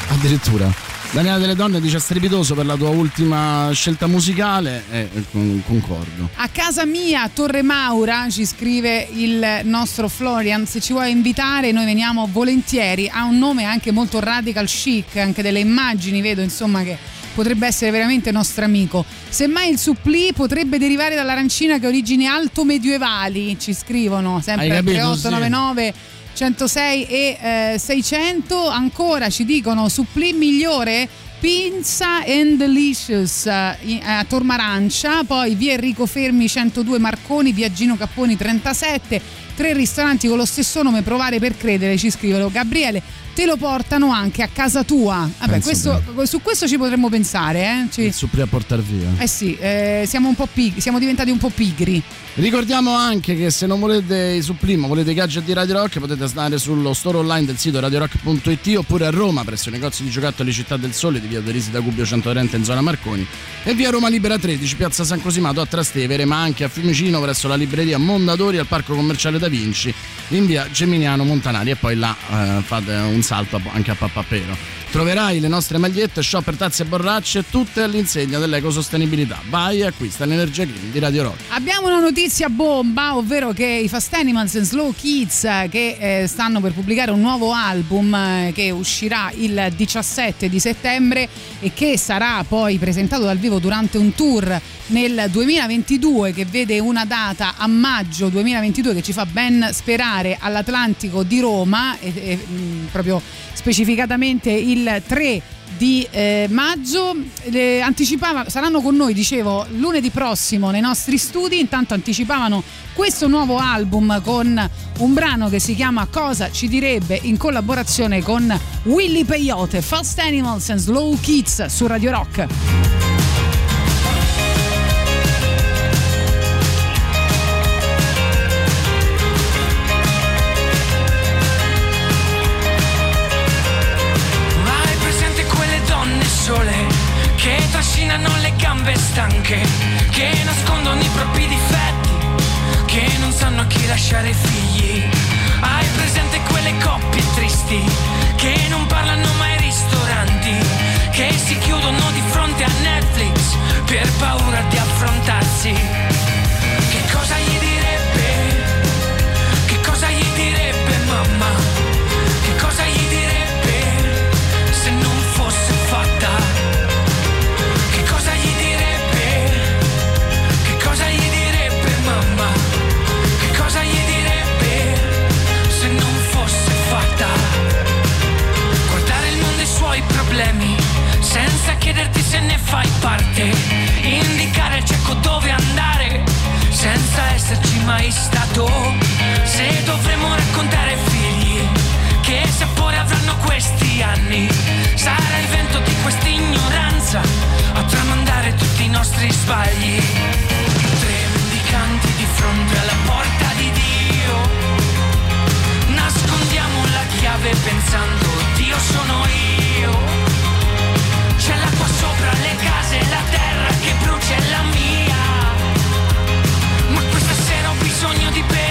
Addirittura. Daniela delle Donne dice strepitoso per la tua ultima scelta musicale e eh, con- concordo. A casa mia, Torre Maura, ci scrive il nostro Florian, se ci vuoi invitare noi veniamo volentieri, ha un nome anche molto radical chic, anche delle immagini, vedo insomma che potrebbe essere veramente nostro amico. Semmai il supplì potrebbe derivare dall'arancina che ha origini alto medievali, ci scrivono, sempre Hai al capito, 3899 106 e eh, 600 ancora ci dicono supplì migliore Pinza and Delicious eh, a Tormarancia, poi via Enrico Fermi 102 Marconi, via Gino Capponi 37, tre ristoranti con lo stesso nome, provare per credere, ci scrivono Gabriele, te lo portano anche a casa tua. Vabbè, questo- su questo ci potremmo pensare, eh? Ci- supplì a portar via. eh sì, eh, siamo un po' pig- siamo diventati un po' pigri. Ricordiamo anche che se non volete i supplì volete i gadget di Radio Rock potete andare sullo store online del sito radiorock.it oppure a Roma presso i negozi di giocattoli Città del Sole di via Derisi da Gubbio 130 in zona Marconi e via Roma Libera 13 piazza San Cosimato a Trastevere ma anche a Fiumicino presso la libreria Mondadori al parco commerciale Da Vinci in via Geminiano Montanari e poi là eh, fate un salto anche a Pappapero. Troverai le nostre magliette, shopper, tazze e borracce tutte all'insegna dell'ecosostenibilità. Vai e acquista l'energia green di Radio Rock. Abbiamo una notizia bomba, ovvero che i Fast Animals and Slow Kids eh, che eh, stanno per pubblicare un nuovo album eh, che uscirà il 17 di settembre e che sarà poi presentato dal vivo durante un tour nel 2022 che vede una data a maggio 2022 che ci fa ben sperare all'Atlantico di Roma e, e, mh, proprio specificatamente il 3 di eh, maggio. Le anticipava, saranno con noi dicevo lunedì prossimo nei nostri studi. Intanto anticipavano questo nuovo album con un brano che si chiama Cosa ci direbbe in collaborazione con Willy Peyote Fast Animals and Slow Kids su Radio Rock trascinano le gambe stanche, che nascondono i propri difetti, che non sanno a chi lasciare figli. Hai presente quelle coppie tristi che non parlano fai parte. Indicare il cieco dove andare senza esserci mai stato. Se dovremmo raccontare figli che sapore avranno questi anni, sarà il vento di questa ignoranza a tramandare tutti i nostri sbagli. Tre mendicanti di fronte alla porta di Dio. Nascondiamo la chiave pensando Dio sono io. Le case, la terra che brucia è la mia. Ma questa sera ho bisogno di bere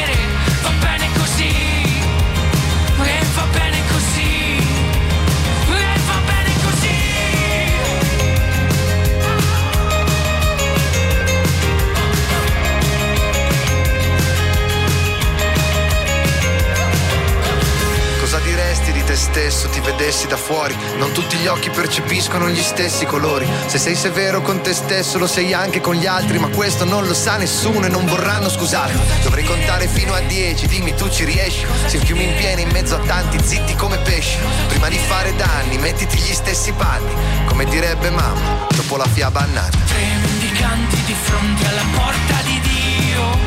te stesso, ti vedessi da fuori. Non tutti gli occhi percepiscono gli stessi colori. Se sei severo con te stesso, lo sei anche con gli altri, ma questo non lo sa nessuno e non vorranno scusarmi. Dovrei contare fino a dieci, dimmi tu ci riesci. Se fiumi in piena in mezzo a tanti zitti come pesci. Prima di fare danni, mettiti gli stessi panni, come direbbe mamma, dopo la fiaba annata. mendicanti di fronte alla porta di Dio.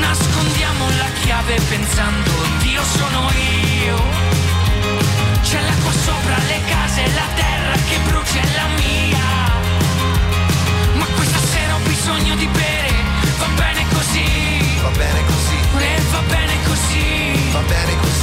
Nascondiamo la chiave pensando Dio sono io. C'è l'acqua sopra le case, la terra che brucia è la mia. Ma questa sera ho bisogno di bere, va bene così. Va bene così, E va bene così. va bene così.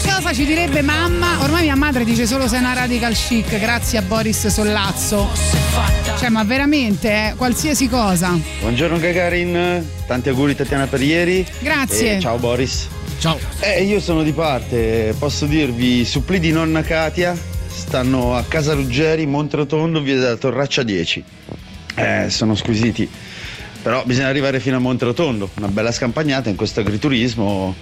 Cosa ci direbbe mamma? Ormai mia madre dice solo sei una radical chic, grazie a Boris Sollazzo. Cioè, ma veramente, eh, qualsiasi cosa. Buongiorno Gagarin, tanti auguri Tatiana per ieri. Grazie. E ciao Boris. Ciao. Eh, io sono di parte, posso dirvi, supplì di nonna Katia stanno a Casa Ruggeri, Montrotondo, via della Torraccia 10. Eh, sono squisiti. Però bisogna arrivare fino a Montrotondo, una bella scampagnata in questo agriturismo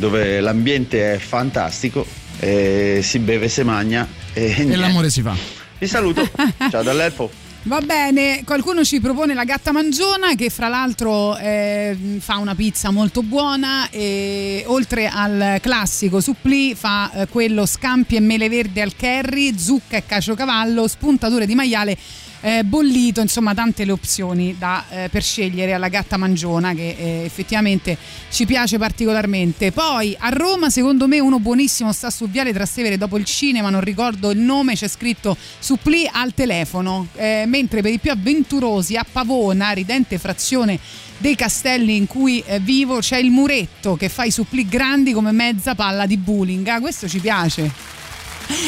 dove l'ambiente è fantastico, e si beve, si magna e, E l'amore si fa. Vi saluto, [LAUGHS] ciao dall'Elfo. Va bene, qualcuno ci propone la gatta mangiona che fra l'altro eh, fa una pizza molto buona e oltre al classico supplì fa eh, quello scampi e mele verdi al curry, zucca e caciocavallo, spuntature di maiale eh, bollito, insomma tante le opzioni da, eh, per scegliere alla gatta mangiona che eh, effettivamente ci piace particolarmente. Poi a Roma secondo me uno buonissimo sta su Viale Trastevere dopo il cinema, non ricordo il nome, c'è scritto supplì al telefono, Eh, mentre per i più avventurosi a Pavona, ridente frazione dei castelli in cui eh, vivo, c'è il muretto che fa i supplì grandi come mezza palla di bowling. Ah, questo ci piace.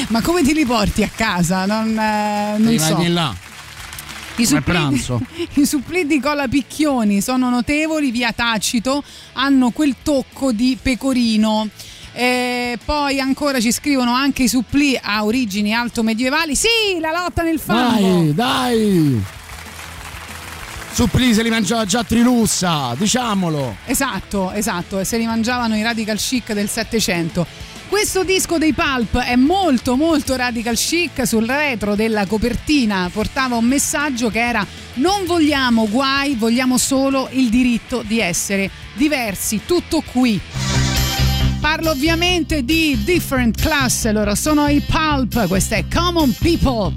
Ma come ti li porti a casa? Non, eh, non so. là. [LAUGHS] I supplì, di cola picchioni sono notevoli, via Tacito, hanno quel tocco di pecorino. E poi ancora ci scrivono anche i supplì a origini alto medievali. Sì, la lotta nel fango. Dai, dai. Supplì se li mangiava già Trilussa, diciamolo. Esatto, esatto, e se li mangiavano i radical chic del Settecento. Questo disco dei Pulp è molto molto radical chic, sul retro della copertina portava un messaggio che era non vogliamo guai, vogliamo solo il diritto di essere diversi, tutto qui. Parlo ovviamente di Different Class, loro sono i Pulp, questa è Common People.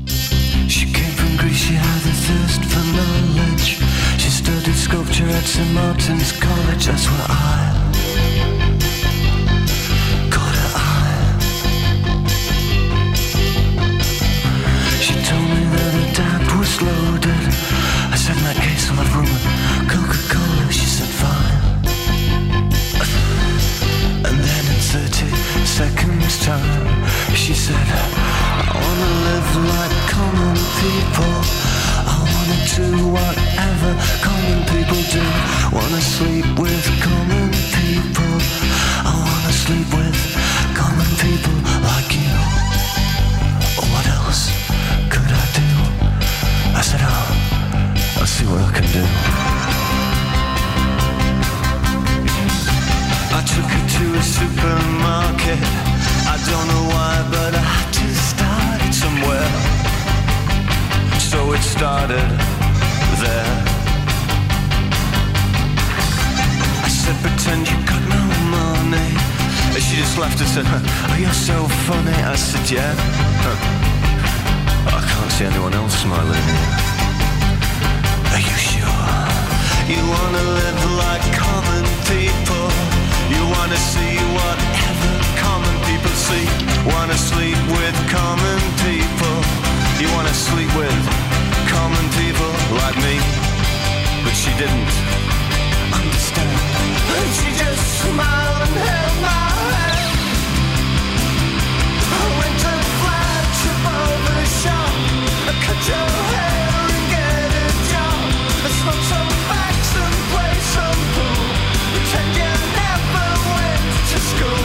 She came from Greece, she had a thirst for knowledge. She studied sculpture at St. Martin's College, that's where I told me that the dad was loaded. I said, my case, have rum and Coca-Cola. She said, fine. And then in 30 seconds time She said I wanna live like common people I wanna do whatever common people do Wanna sleep with common people I wanna sleep with common people like you What else said oh, I'll see what I can do I took her to a supermarket. I don't know why, but I had to start it somewhere. So it started there. I said, pretend you got no money. And She just laughed and said, oh, you're so funny. I said, yeah. Can't see anyone else smiling. Are you sure? You wanna live like common people. You wanna see whatever common people see. Wanna sleep with common people. You wanna sleep with common people like me. But she didn't understand. And she just smiled and held my hand. School.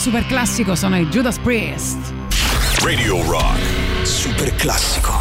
super classico sono i Judas Priest. Radio Rock, super classico.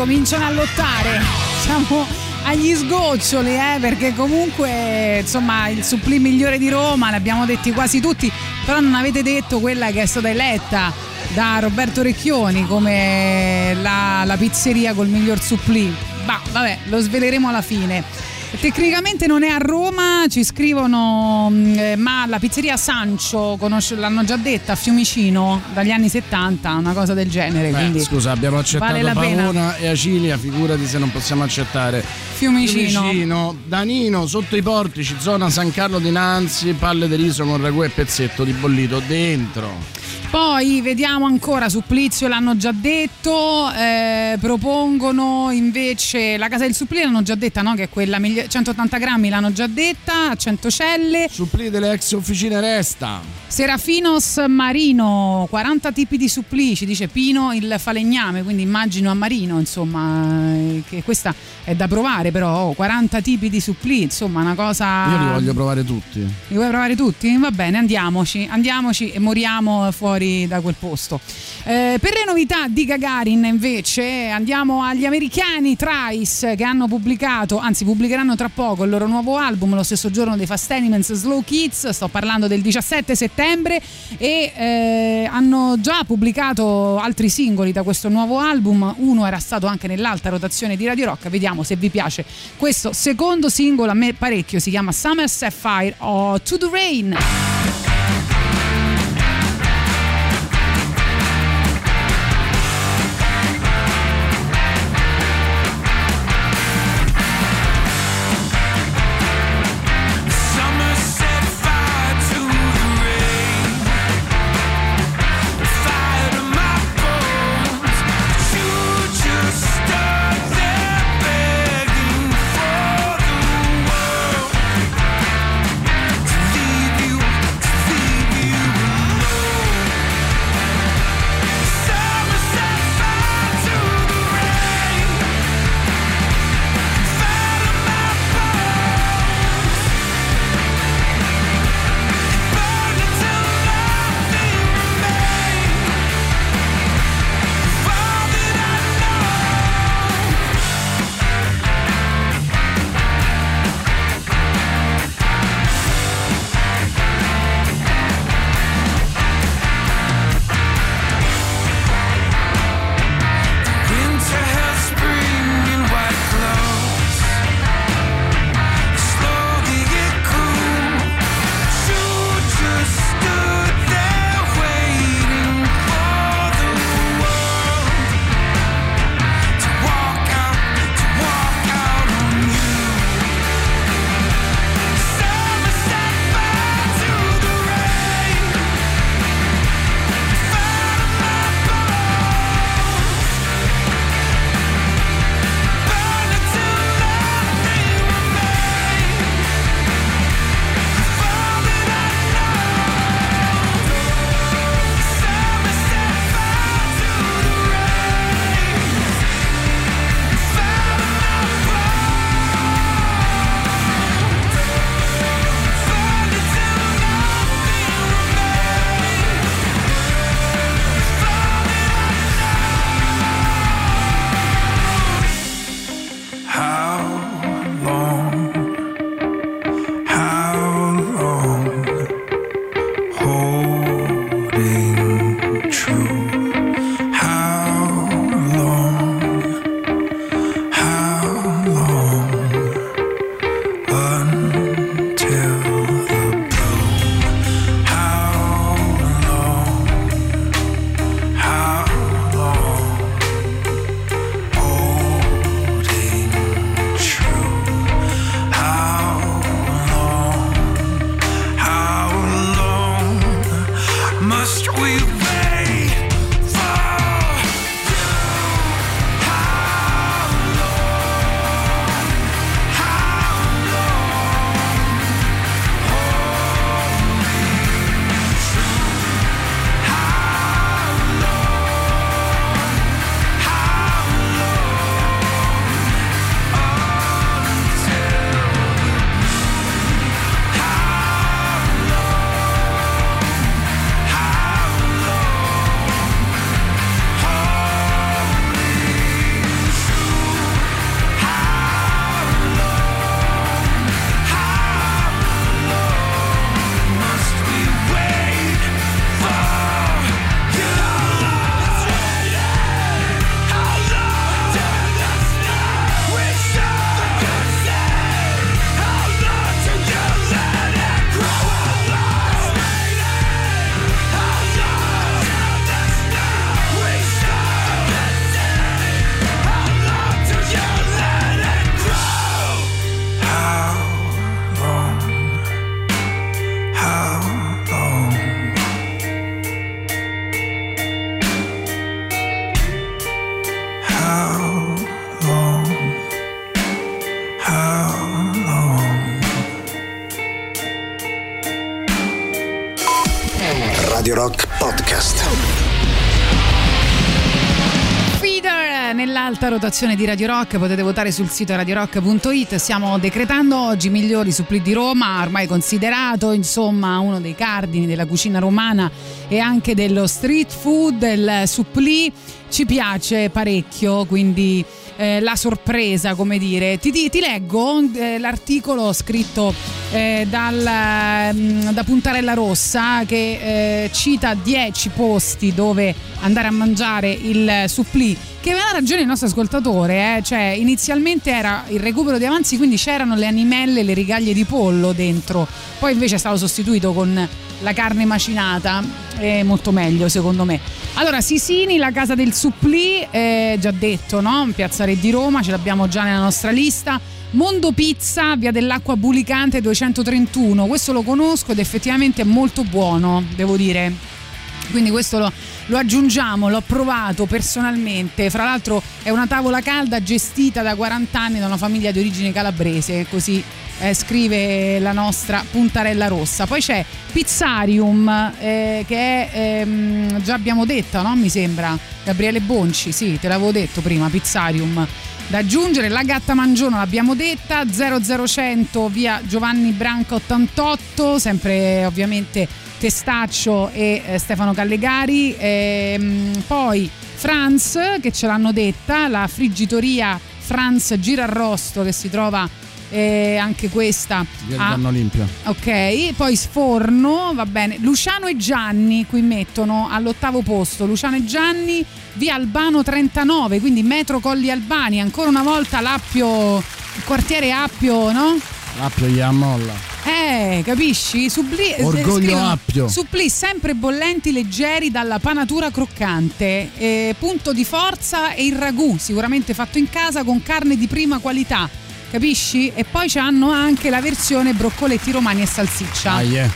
Cominciano a lottare. Siamo agli sgoccioli, eh, perché comunque insomma il supplì migliore di Roma, l'abbiamo detti quasi tutti, però non avete detto quella che è stata eletta da Roberto Recchioni come la, la pizzeria col miglior supplì. Ma vabbè, lo sveleremo alla fine. Tecnicamente non è a Roma, ci scrivono, mh, eh, ma la pizzeria Sancio, conosce- l'hanno già detta, a Fiumicino, dagli anni 70, una cosa del genere. Beh, scusa, abbiamo accettato vale. Pavona e Acilia, figurati se non possiamo accettare Fiumicino. Fiumicino, Danino, sotto i portici, zona San Carlo di Nanzi, palle di riso con ragù e pezzetto di bollito dentro. Poi vediamo ancora Supplizio, l'hanno già detto, eh, propongono invece la casa del supplì, l'hanno già detta, no? che è quella migli- 180 grammi, l'hanno già detta, a 100 celle. Supplì delle ex officine resta. Serafinos Marino, 40 tipi di supplì, ci dice Pino il falegname, quindi immagino a Marino, insomma, eh, che questa è da provare però, oh, 40 tipi di supplì, insomma, una cosa... Io li voglio provare tutti. Li vuoi provare tutti? Va bene, andiamoci, andiamoci e moriamo fuori da quel posto. Eh, per le novità di Gagarin invece andiamo agli americani Trice che hanno pubblicato, anzi pubblicheranno tra poco il loro nuovo album lo stesso giorno dei Fast Animals Slow Kids, sto parlando del 17 settembre e eh, hanno già pubblicato altri singoli da questo nuovo album, uno era stato anche nell'alta rotazione di Radio Rock, vediamo se vi piace questo secondo singolo, a me parecchio, si chiama Summer Sapphire o To The Rain. Rotazione di Radio Rock, potete votare sul sito radiorock.it. Stiamo decretando oggi migliori suppli di Roma, ormai considerato insomma uno dei cardini della cucina romana e anche dello street food, il supplì ci piace parecchio, quindi eh, la sorpresa, come dire. Ti, ti- ti leggo eh, l'articolo scritto eh, dal, mm, da Puntarella Rossa che eh, cita 10 posti dove andare a mangiare il supplì che aveva ragione il nostro ascoltatore, eh, cioè inizialmente era il recupero di avanzi, quindi c'erano le animelle, le rigaglie di pollo dentro, poi invece è stato sostituito con la carne macinata, è molto meglio secondo me. Allora, Sisini, la casa del supplì, eh, già detto, no? Piazza Re di Roma, ce l'abbiamo già nella nostra lista. Mondo Pizza, via dell'acqua bulicante 231, questo lo conosco ed effettivamente è molto buono, devo dire. Quindi questo lo, lo aggiungiamo, l'ho provato personalmente. Fra l'altro è una tavola calda gestita da 40 anni da una famiglia di origine calabrese, così eh, scrive la nostra Puntarella Rossa. Poi c'è Pizzarium, eh, che è, ehm, già abbiamo detto, no? Mi sembra. Gabriele Bonci, sì, te l'avevo detto prima, Pizzarium. Da aggiungere la gatta mangiona l'abbiamo detta 00100 via Giovanni Branca 88 sempre ovviamente Testaccio e eh, Stefano Callegari Ehm, poi Franz che ce l'hanno detta la friggitoria Franz Girarrosto che si trova eh, anche questa Via di a- Anno Olimpia. Ok, poi Sforno, va bene. Luciano e Gianni qui mettono all'ottavo posto. Luciano e Gianni, via Albano 39, quindi metro Colli Albani. Ancora una volta l'Appio, il quartiere Appio, no? Appio gli ammolla. Eh, capisci? Subli- eh, Orgoglio scrivono, Appio. Supplì sempre bollenti, leggeri dalla panatura croccante. Eh, punto di forza e il ragù, sicuramente fatto in casa con carne di prima qualità. Capisci? E poi hanno anche la versione broccoletti romani e salsiccia. Ah, yeah.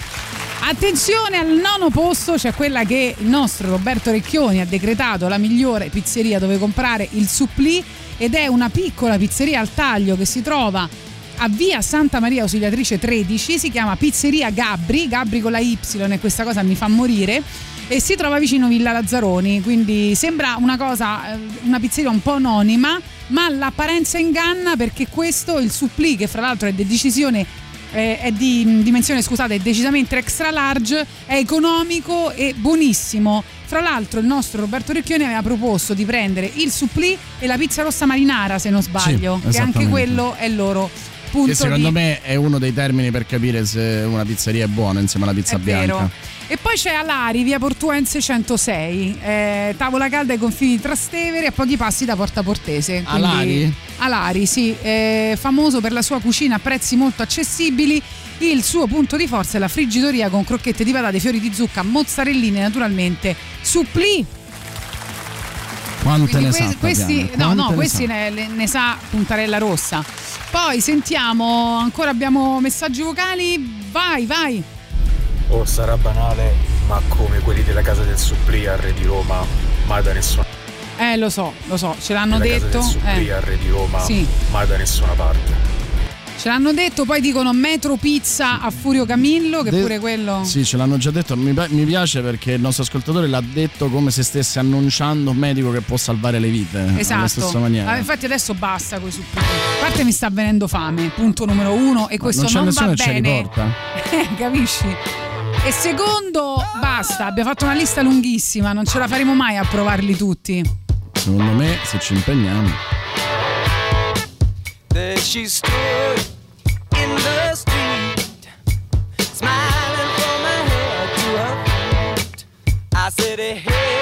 Attenzione al nono posto, c'è quella che il nostro Roberto Recchioni ha decretato la migliore pizzeria dove comprare il supplì ed è una piccola pizzeria al taglio che si trova a via Santa Maria Ausiliatrice 13, si chiama Pizzeria Gabri, Gabri con la Y e questa cosa mi fa morire. E si trova vicino Villa Lazzaroni, quindi sembra una cosa, eh, una pizzeria un po' anonima, ma l'apparenza inganna perché questo, il supplì, che fra l'altro è di decisione eh, è di dimensione, scusate, è decisamente extra large, è economico e buonissimo. Fra l'altro il nostro Roberto Recchioni aveva proposto di prendere il supplì e la pizza rossa marinara, se non sbaglio, che anche quello è loro punto Che secondo di... me è uno dei termini per capire se una pizzeria è buona insieme alla pizza È bianca. vero. E poi c'è Alari, via Portuense 106, eh, tavola calda ai confini di Trastevere, a pochi passi da Porta Portese. quindi- Alari? Alari, sì, è famoso per la sua cucina a prezzi molto accessibili. Il suo punto di forza è la friggitoria con crocchette di patate, fiori di zucca, mozzarelline, naturalmente supplì. Quante Quindi ne que- sa? questi, no, no, ne questi sa? ne, ne sa Puntarella Rossa. Poi sentiamo, ancora abbiamo messaggi vocali. Vai, vai. Oh, sarà banale, ma come quelli della casa del supplì a Re di Roma, mai da nessuna Eh, lo so, lo so, ce l'hanno della detto. casa del supplì eh. a Re di Roma, Sì. mai da nessuna parte. Ce l'hanno detto, poi dicono Metro Pizza a Furio Camillo, che De- pure quello. Sì, ce l'hanno già detto. Mi, mi piace perché il nostro ascoltatore l'ha detto come se stesse annunciando un medico che può salvare le vite. Alla Esatto. stessa maniera. Ah, infatti adesso basta con i supplì. A parte mi sta venendo fame, punto numero uno, e questo non c'è non, nessuno va che bene. porta. Eh, [LAUGHS] capisci? E secondo, basta, abbiamo fatto una lista lunghissima, non ce la faremo mai a provarli tutti. Secondo me, se ci impegniamo. There she stood city. Hey.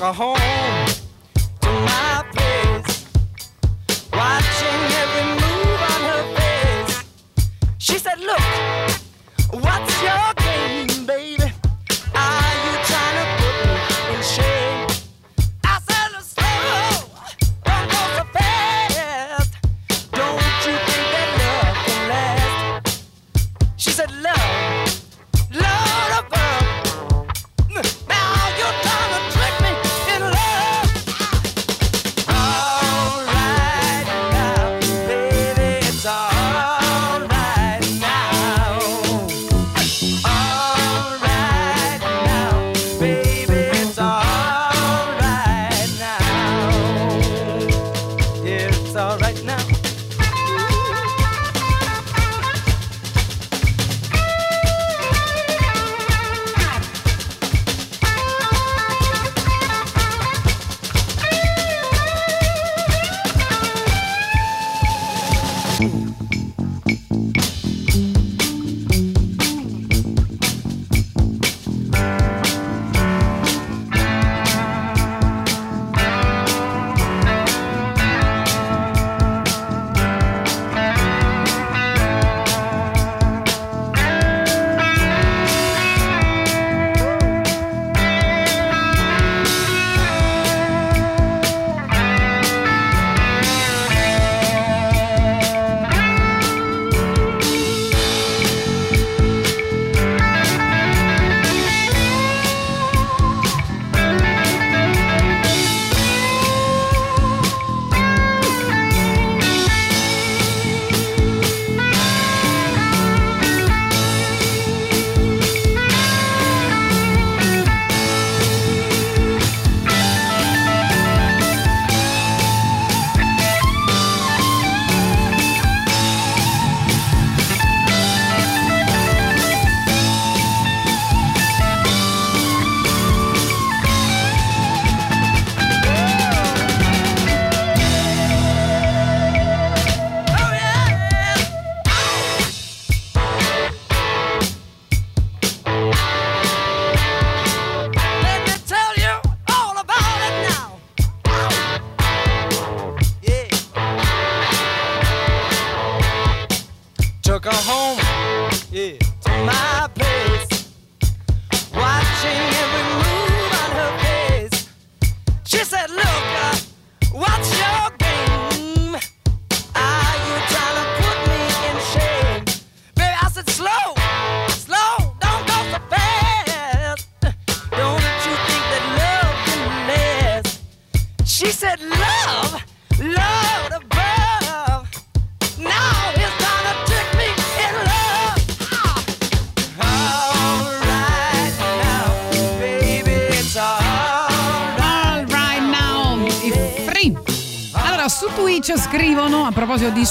walk her home.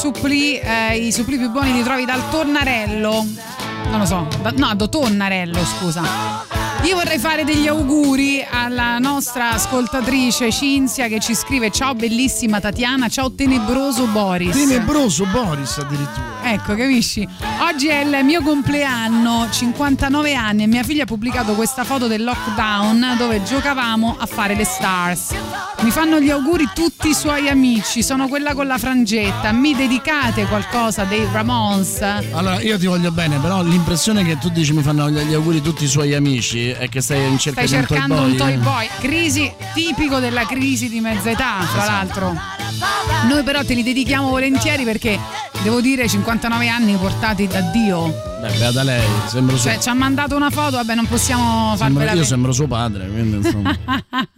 Suppli, eh, i suppli più buoni li trovi dal tonnarello. Non lo so, da- no, do tonnarello, scusa. Io vorrei fare degli auguri alla nostra ascoltatrice Cinzia che ci scrive: Ciao bellissima Tatiana, ciao tenebroso Boris. Tenebroso Boris addirittura. Ecco, capisci? Oggi è il mio compleanno, 59 anni, e mia figlia ha pubblicato questa foto del lockdown dove giocavamo a fare le stars. Mi fanno gli auguri tutti i suoi amici, sono quella con la frangetta. Mi dedicate qualcosa dei Ramones? Allora, io ti voglio bene, però l'impressione che tu dici mi fanno gli auguri tutti i suoi amici è che stai in cerca Stai di un toy cercando boy. un toy boy. Crisi tipico della crisi di mezza età, tra Esatto. l'altro. Noi però te li dedichiamo volentieri perché devo dire 59 anni portati da Dio. Beh, beata lei, sembro suo, Cioè, ci ha mandato una foto, vabbè, non possiamo sembra- farvela io sembro suo padre, quindi insomma. [LAUGHS]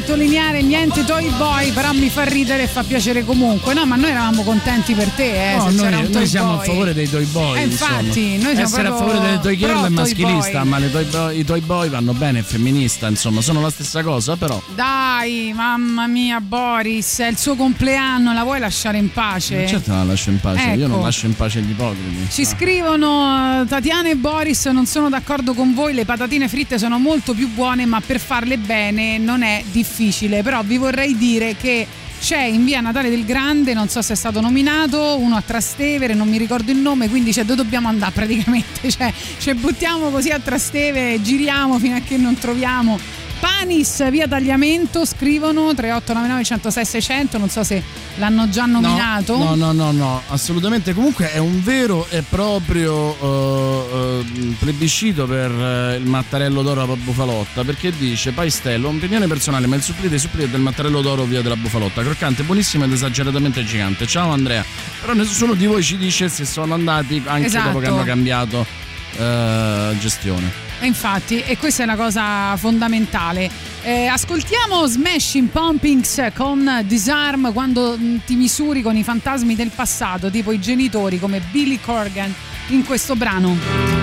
sottolineare niente Toy Boy, però mi fa ridere e fa piacere comunque. No, ma noi eravamo contenti per te, eh. No, noi, noi siamo Boy. a favore dei toy boy. Eh, infatti, insomma. noi siamo Essere a favore delle toy girl è maschilista, boy. ma toy boy- i toy boy vanno bene, è femminista, insomma, sono la stessa cosa, però. Dai, mamma mia, Boris, è il suo compleanno, la vuoi lasciare in pace? Certo non la lascio in pace, io Ecco. non lascio in pace gli ipocriti. Ci scrivono eh, Tatiana e Boris non sono d'accordo con voi, le patatine fritte sono molto più buone ma per farle bene non è difficile, però vi vorrei dire che c'è in via Natale del Grande, non so se è stato nominato, uno a Trastevere, non mi ricordo il nome, quindi cioè, dove dobbiamo andare praticamente? [LAUGHS] Cioè, ci buttiamo così a Trastevere, giriamo fino a che non troviamo. Panis via tagliamento, scrivono 3899 106 600, non so se l'hanno già nominato. No, no, no, no, assolutamente. Comunque è un vero e proprio eh, eh, plebiscito per eh, il mattarello d'oro alla bufalotta perché dice Paistello, opinione personale, ma il supplì dei supplì del mattarello d'oro via della bufalotta, croccante, buonissimo ed esageratamente gigante. Ciao Andrea. Però nessuno di voi ci dice se sono andati anche Esatto. dopo che hanno cambiato gestione. E infatti, e questa è una cosa fondamentale. Eh, ascoltiamo Smashing Pumpings con Disarm quando mh, ti misuri con i fantasmi del passato, tipo i genitori come Billy Corgan in questo brano.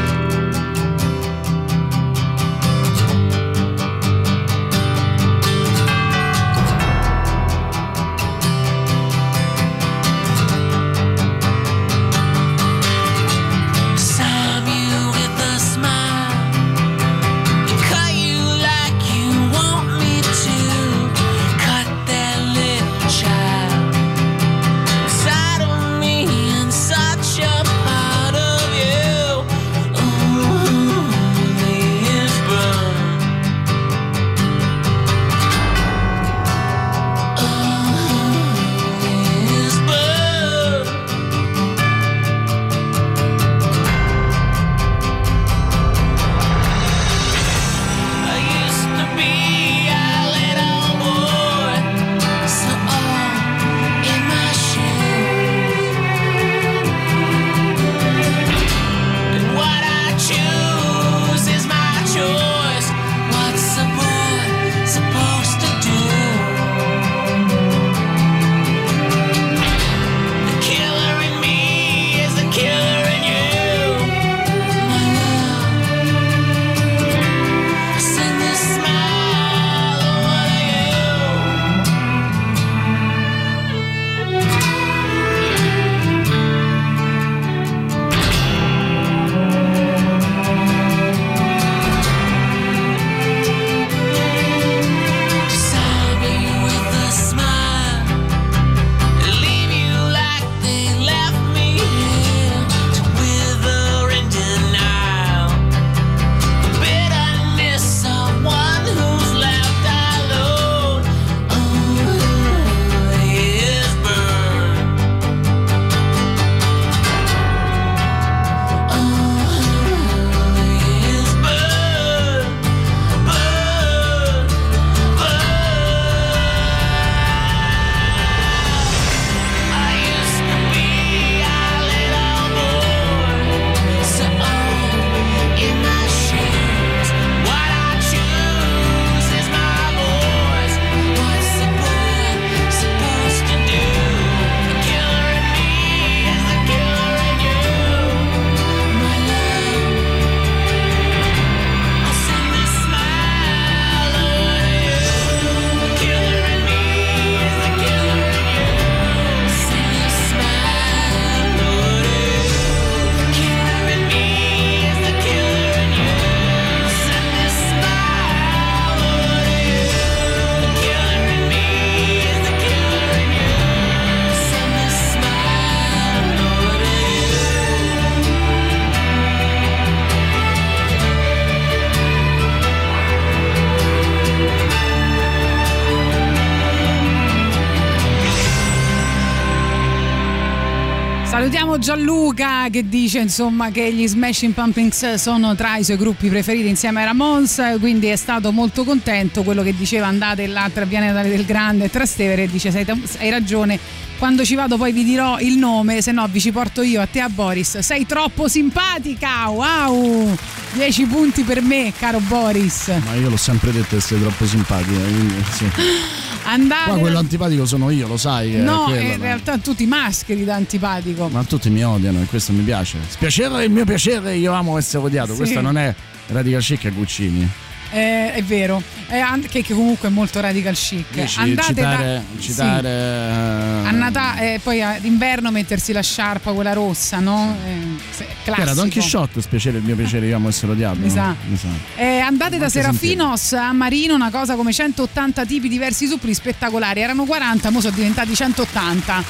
Gianluca che dice insomma che gli Smashing Pumpkins sono tra i suoi gruppi preferiti insieme ai Ramones, quindi è stato molto contento quello che diceva andate là tra Via Natale del Grande e Trastevere e dice "Sei- hai ragione, Quando ci vado poi vi dirò il nome, se no vi ci porto io a te a Boris. Sei troppo simpatica, wow! 10 punti per me, caro Boris. Ma io l'ho sempre detto che sei troppo simpatica. quindi sì. [LAUGHS] Andate. Qua quello antipatico sono io, lo sai. No, quello, in realtà tutti mascheri da antipatico. Ma tutti mi odiano e questo mi piace. Spiacere è il mio piacere, io amo essere odiato. Sì. Questa non è Radical Chic a Guccini. Eh, è vero, Eh, an- che, comunque è molto radical chic. Dici, Andate citare, da. citare sì. eh, A Natale, eh, poi d'inverno mettersi la sciarpa, quella rossa, no? Eh, se- che classico. era Don Chisciotte, spiacere il mio piacere, io amo essere odiato. Mi no? sa. Eh, andate da Anche Serafinos a Marino, una cosa come 180 tipi diversi suppli spettacolari. Erano 40, ora sono diventati 180.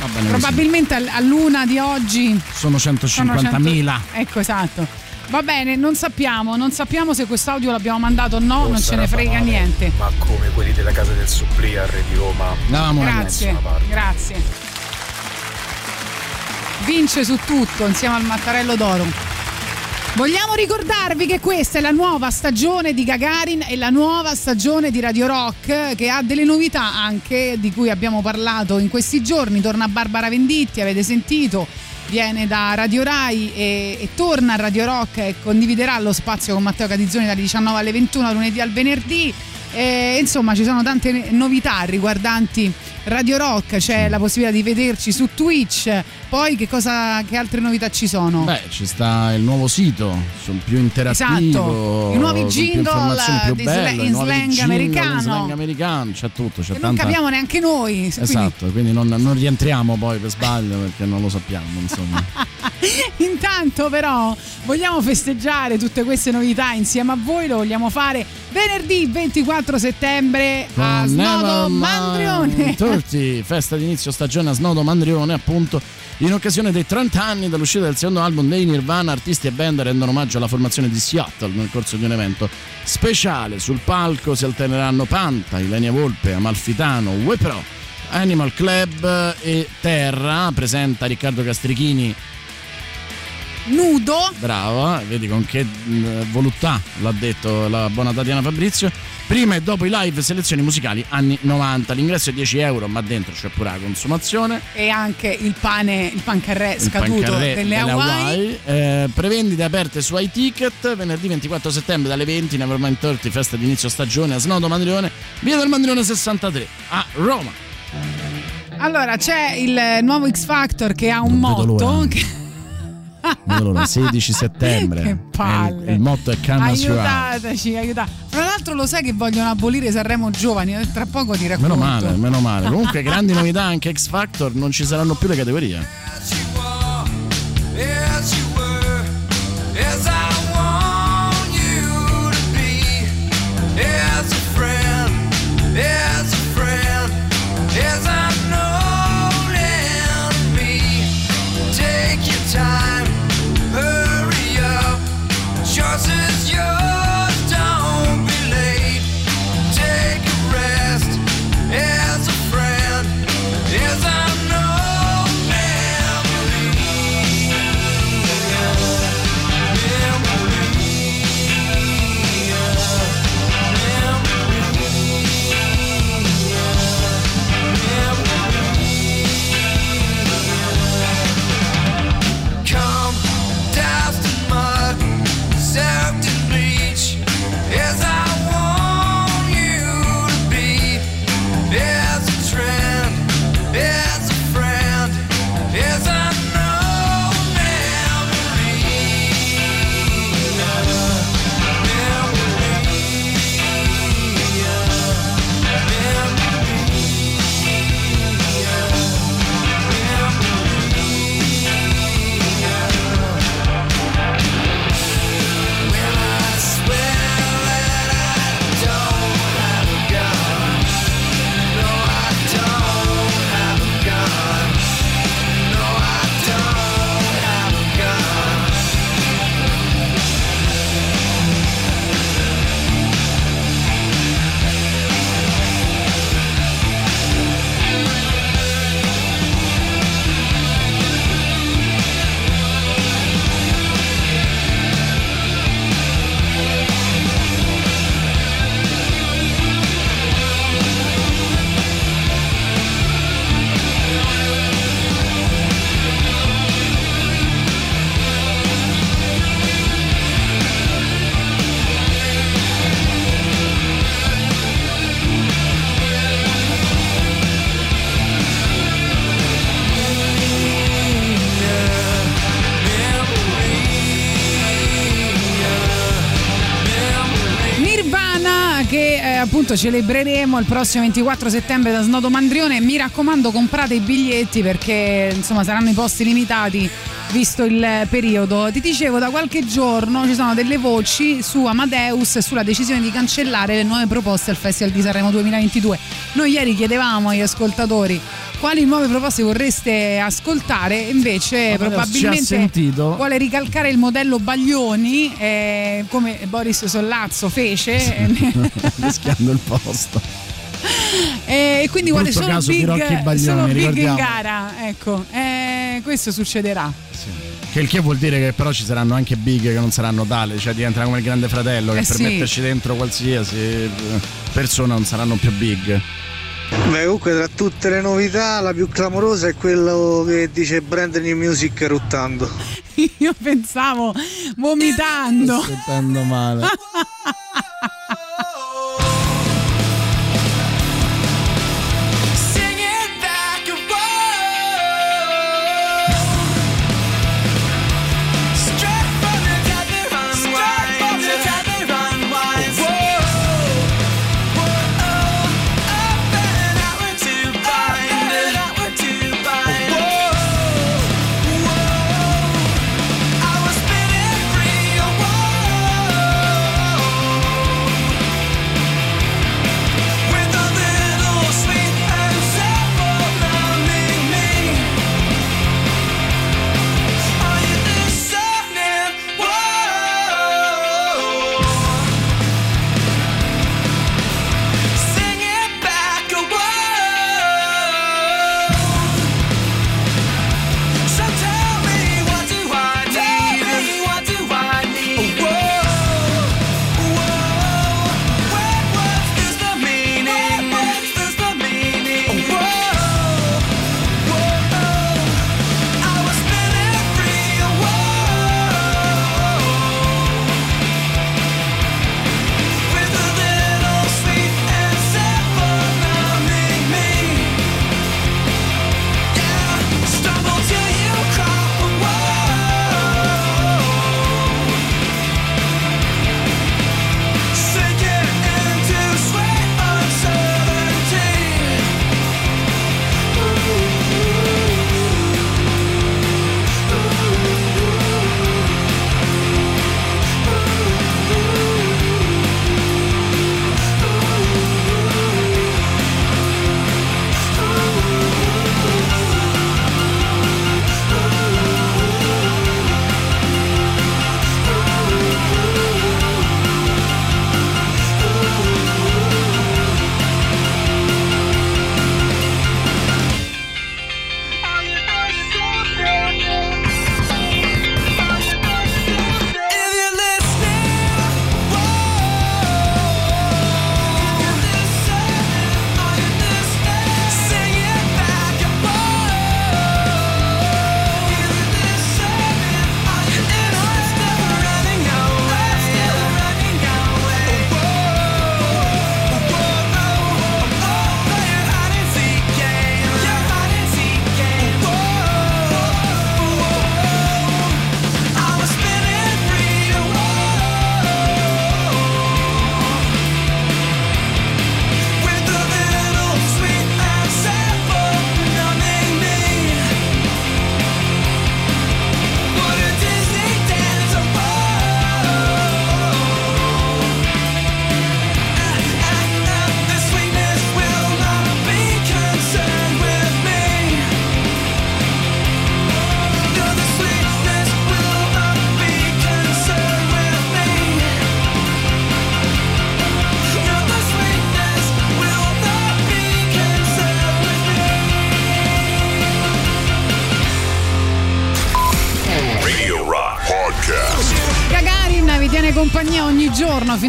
Va bene così. Probabilmente al- a luna di oggi Sono sono 150.000. 100 Ecco, esatto. Va bene, non sappiamo, non sappiamo se quest'audio l'abbiamo mandato o no, Oh, non ce ne frega banale, niente. Ma come quelli della casa del supplì a Re di Roma. Grazie, grazie. Vince su tutto insieme al Mattarello d'Oro. Vogliamo ricordarvi che questa è la nuova stagione di Gagarin e la nuova stagione di Radio Rock che ha delle novità anche di cui abbiamo parlato in questi giorni. Torna Barbara Venditti, avete sentito, viene da Radio Rai e, e torna a Radio Rock e condividerà lo spazio con Matteo Catizzoni dalle 19 alle 21, lunedì al venerdì. E, insomma, ci sono tante novità riguardanti Radio Rock, c'è la possibilità di vederci su Twitch. Poi che cosa che altre novità ci sono? Beh, ci sta il nuovo sito, sono più interattivo. Esatto. I nuovi più jingle più di bello, in slang jingle americano. in slang americano, c'è tutto, c'è che non tanta... capiamo neanche noi. quindi- Esatto, quindi non, non rientriamo poi per sbaglio perché non lo sappiamo, insomma. [LAUGHS] Intanto però vogliamo festeggiare tutte queste novità insieme a voi, lo vogliamo fare venerdì 24 settembre a Snodo Mandrione. 30, festa di inizio stagione a Snodo Mandrione, appunto, in occasione dei 30 anni dall'uscita del secondo album dei Nirvana, artisti e band rendono omaggio alla formazione di Seattle nel corso di un evento speciale. Sul palco si alterneranno Panta, Ilenia Volpe, Amalfitano, Wepro, Animal Club e Terra. Presenta Riccardo Castrichini Nudo. Bravo, eh, vedi con che mh, voluttà l'ha detto la buona Tatiana Fabrizio. Prima e dopo i live selezioni musicali anni 90. L'ingresso è 10 euro, ma dentro c'è pure la consumazione. E anche il pane, il pancarré Il scaduto pancarré delle Hawaii. Eh, prevendite aperte su iTicket venerdì 24 settembre dalle 20 Nevermind 30 festa di inizio stagione a Snodo Mandrione via del Mandrione 63 a Roma Allora, c'è il nuovo X Factor che ha un vedo motto. che- allora 16 settembre Che palle. Il motto è Canna Suave Aiutateci, aiutate. Fra l'altro lo sai che vogliono abolire Sanremo Giovani, eh, tra poco ti racconto. meno male meno male comunque grandi novità anche X Factor non ci saranno più le categorie appunto celebreremo il prossimo 24 settembre da Snodo Mandrione. Mi raccomando, comprate i biglietti perché insomma saranno i posti limitati visto il periodo. Ti dicevo, da qualche giorno ci sono delle voci su Amadeus sulla decisione di cancellare le nuove proposte al Festival di Sanremo 2022. Noi ieri chiedevamo agli ascoltatori quali nuove proposte vorreste ascoltare, invece ha probabilmente vuole ricalcare il modello Baglioni eh, come Boris Sollazzo fece [LAUGHS] rischiando il posto. eh, e quindi vuole solo big, Baglioni, solo big in gara. Ecco, eh, questo succederà. Che il che vuol dire che però ci saranno anche big che non saranno tale, cioè diventerà come il grande fratello che Eh per sì. metterci dentro qualsiasi persona non saranno più big. Beh, comunque tra tutte le novità la più clamorosa è quello che dice Brand New Music ruttando. [LAUGHS] Io pensavo vomitando. Sentendo male. [LAUGHS]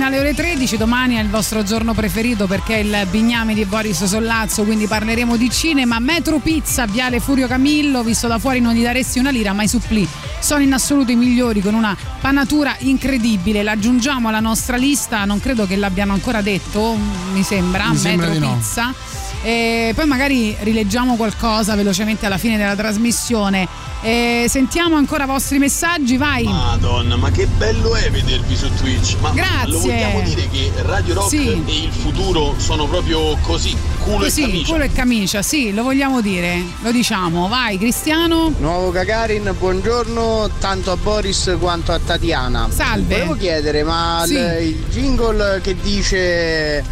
fino alle ore 13. Domani è il vostro giorno preferito perché è il bignami di Boris Sollazzo, quindi parleremo di cinema. Metro Pizza, Viale Furio Camillo, visto da fuori non gli daresti una lira, ma i supplì sono in assoluto i migliori con una panatura incredibile. L'aggiungiamo alla nostra lista, non credo che l'abbiano ancora detto, mi sembra, Mi sembra Metro no. Pizza. E poi magari rileggiamo qualcosa velocemente alla fine della trasmissione. E sentiamo ancora i vostri messaggi, vai. Madonna, ma che bello è vedervi su Twitch. Ma Grazie. lo vogliamo dire che Radio Rock Sì. e il futuro sono proprio così, culo Così, e camicia. culo e camicia, sì, lo vogliamo dire, lo diciamo. Vai, Cristiano. Nuovo Gagarin, buongiorno tanto a Boris quanto a Tatiana. Salve. Volevo chiedere, ma Sì. il jingle che dice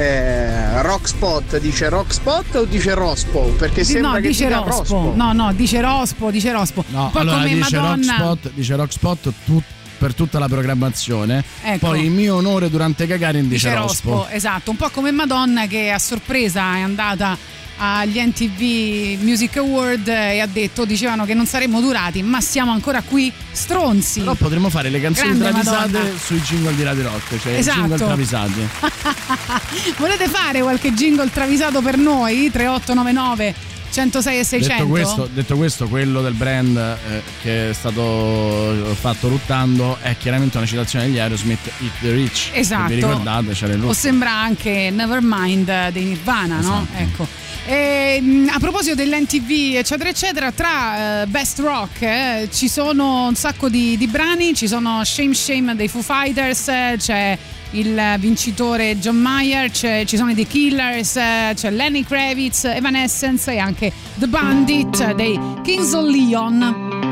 eh, Rock Spot dice Rock Spot o dice Rospo? Perché sembra no, che dice dica Rospo. Rospo. No, no, dice Rospo, dice Rospo. No, Un po' allora come dice Madonna. Rockspot, dice Rockspot tu- per tutta la programmazione. Ecco. Poi in mio onore durante Gagarin dice, Dice Rospo. Rospo, esatto, un po' come Madonna che a sorpresa è andata agli NTV Music Award e ha detto, dicevano che non saremmo durati, ma siamo ancora qui, stronzi. Però potremmo fare le canzoni Grande travisate Madonna. sui jingle di Radio Rock, cioè Esatto. jingle travisati. [LAUGHS] Volete fare qualche jingle travisato per noi? 3899 106 e 600? Detto questo, detto questo, quello del brand eh, che è stato fatto ruttando è chiaramente una citazione degli Aerosmith Eat the Rich. Esatto. vi ricordate, c'era il O sembra anche Nevermind dei Nirvana, no? Esatto. Ecco. E, mh, a proposito dell'NTV, eccetera, eccetera, tra eh, Best Rock eh, ci sono un sacco di, di brani, ci sono Shame Shame dei Foo Fighters, eh, c'è il vincitore John Mayer, ci sono i The Killers, eh, c'è Lenny Kravitz, Evanescence e anche The Bandit dei Kings of Leon.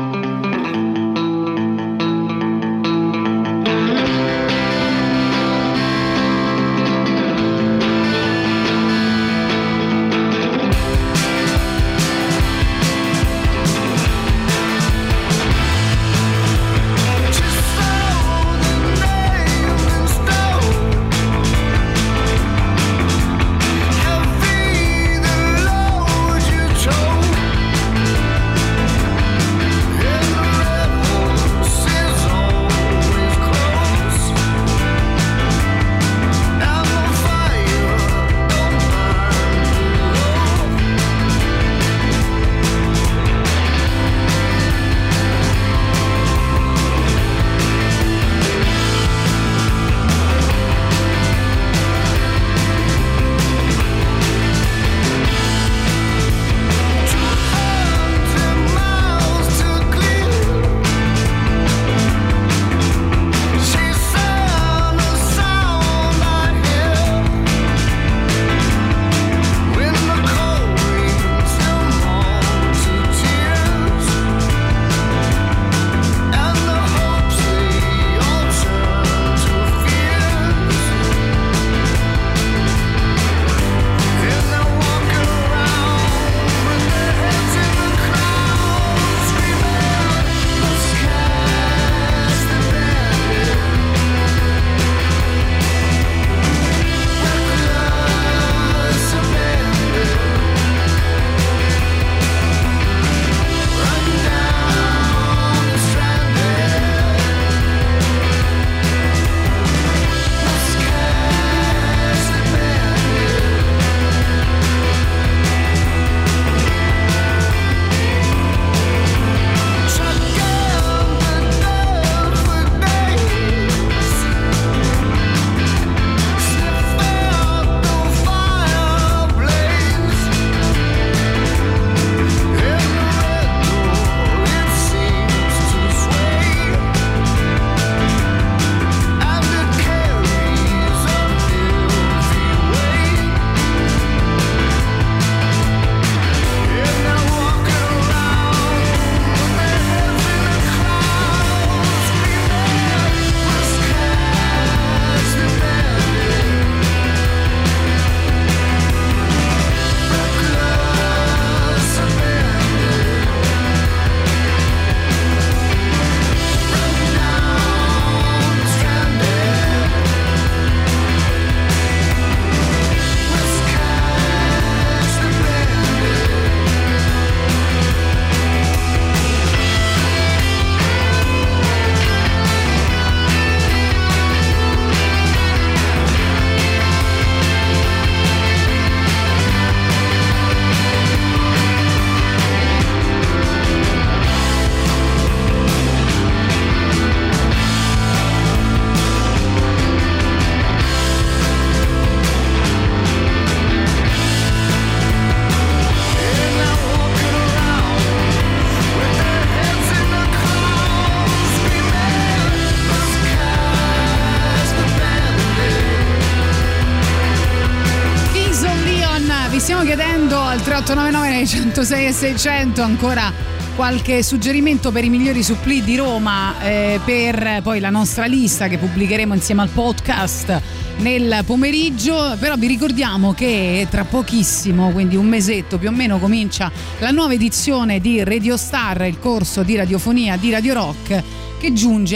3899 106 e 600 ancora qualche suggerimento per i migliori suppli di Roma eh, per poi la nostra lista che pubblicheremo insieme al podcast nel pomeriggio. Però vi ricordiamo che tra pochissimo quindi un mesetto più o meno comincia la nuova edizione di Radio Star il corso di radiofonia di Radio Rock che giunge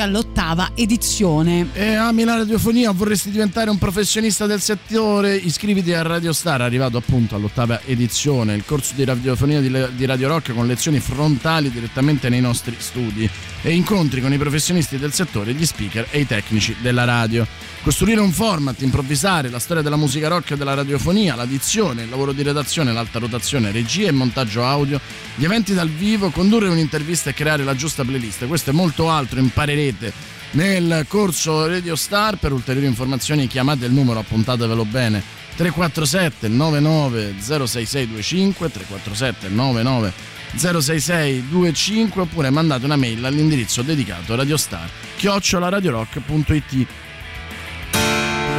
all'ottava edizione E ami la radiofonia, vorresti diventare un professionista del settore? Iscriviti a Radio Star, arrivato appunto all'ottava edizione, il corso di radiofonia di, di Radio Rock con lezioni frontali direttamente nei nostri studi e incontri con i professionisti del settore, gli speaker e i tecnici della radio. Costruire un format, improvvisare, la storia della musica rock e della radiofonia, la dizione, il lavoro di redazione, l'alta rotazione, regia e montaggio audio, gli eventi dal vivo, condurre un'intervista e creare la giusta playlist. Questo e molto altro imparerete nel corso Radio Star. Per ulteriori informazioni chiamate il numero, appuntatevelo bene. 347 99 06625 347 99 06625 oppure mandate una mail all'indirizzo dedicato radiostar chiocciolaradiorock.it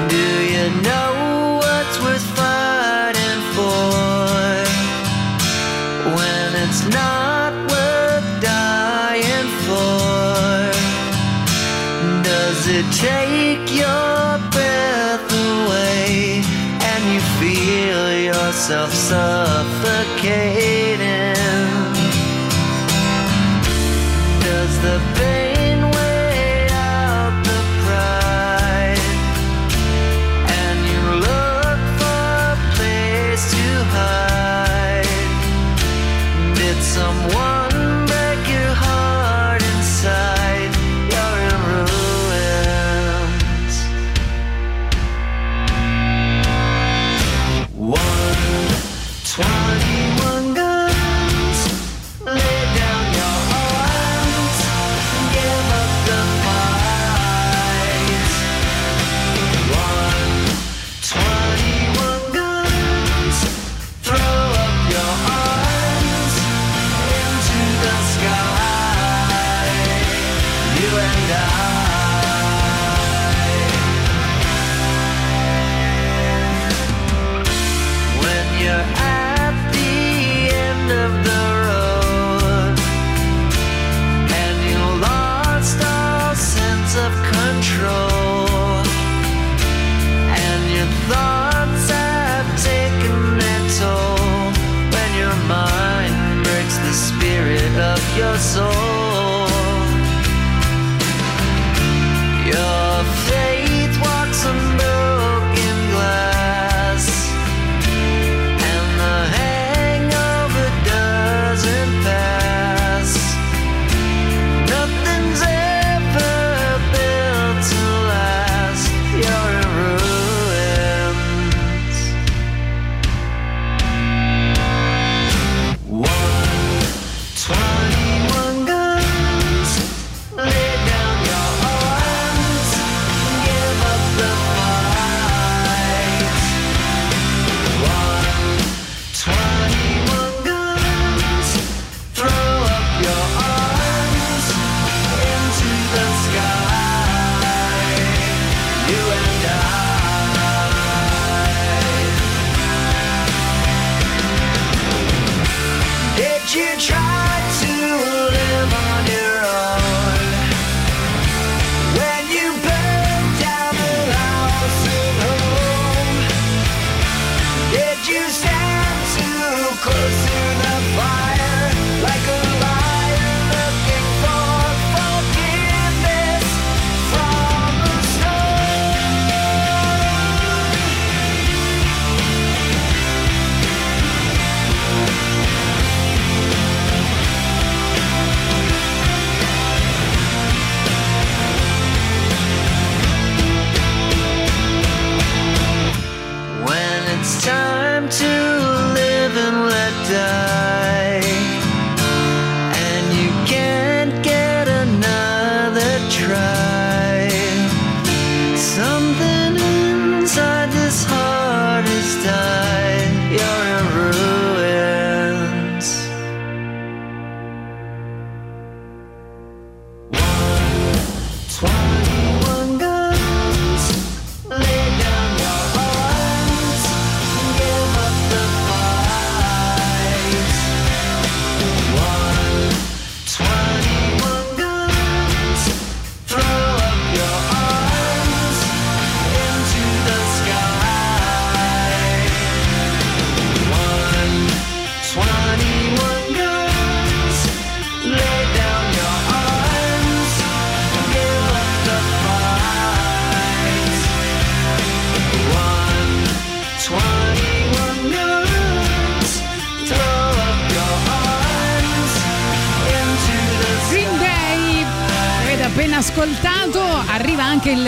Do you know take your breath away and you feel yourself suffocating? Does the pain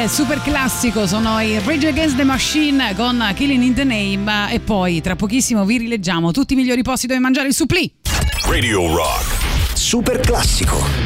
super classico sono i Rage Against the Machine con Killing in the Name e poi tra pochissimo vi rileggiamo tutti i migliori posti dove mangiare il supplì. Radio Rock. Super classico.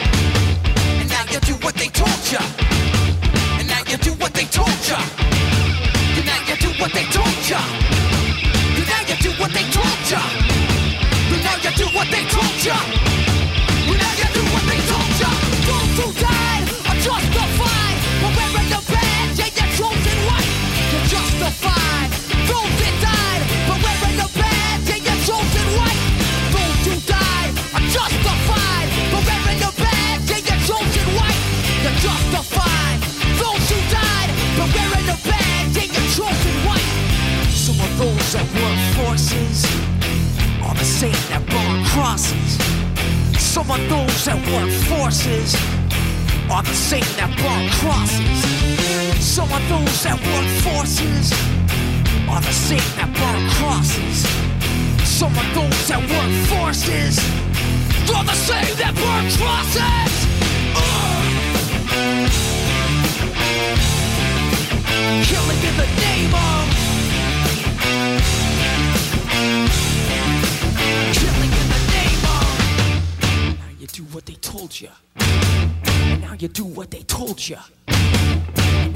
Those that work forces are the same that burn crosses. Some of those that work forces are the same that burn crosses. Uh! Killing in the name of. Killing in the name of. You do what they told you. Now you do what they told you.